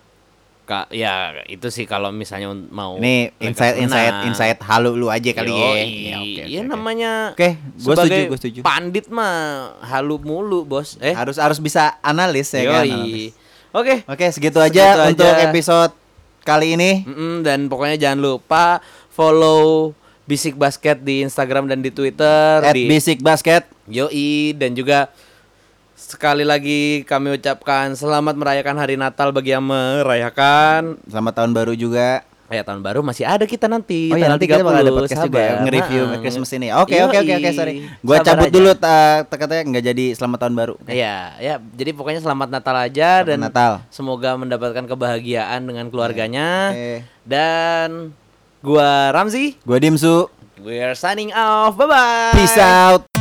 Ka- ya itu sih kalau misalnya mau Ini insight insight insight halu lu aja kali ya. Yoi. Iya, oke, Iya, oke, oke. namanya Oke, gua sebagai setuju, gua setuju. Pandit mah halu mulu, Bos. Eh. Harus harus bisa analis ya kan. Yoi. analis. Oke. Oke, segitu aja Segitu untuk aja. episode kali ini. Mm-mm, dan pokoknya jangan lupa follow Bisik Basket di Instagram dan di Twitter At di Basic Basket. Yoi dan juga sekali lagi kami ucapkan selamat merayakan hari Natal bagi yang merayakan. Selamat tahun baru juga. Ya tahun baru masih ada kita nanti. Oh iya tanggal nanti kita bakal ada 30, podcast juga ya, nge-review Nah, Christmas ini. Oke oke oke oke yoi. sorry. Gua Sabar cabut aja. dulu ta- ta- katanya nggak jadi selamat tahun baru. Iya, ya. Jadi pokoknya selamat Natal aja Selamat dan Natal. semoga mendapatkan kebahagiaan dengan keluarganya. Oke. Dan gua Ramzi, Gua Dimsu. we're signing off. Bye bye. Peace out.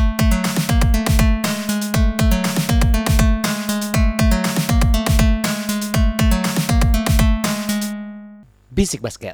Bisik Basket.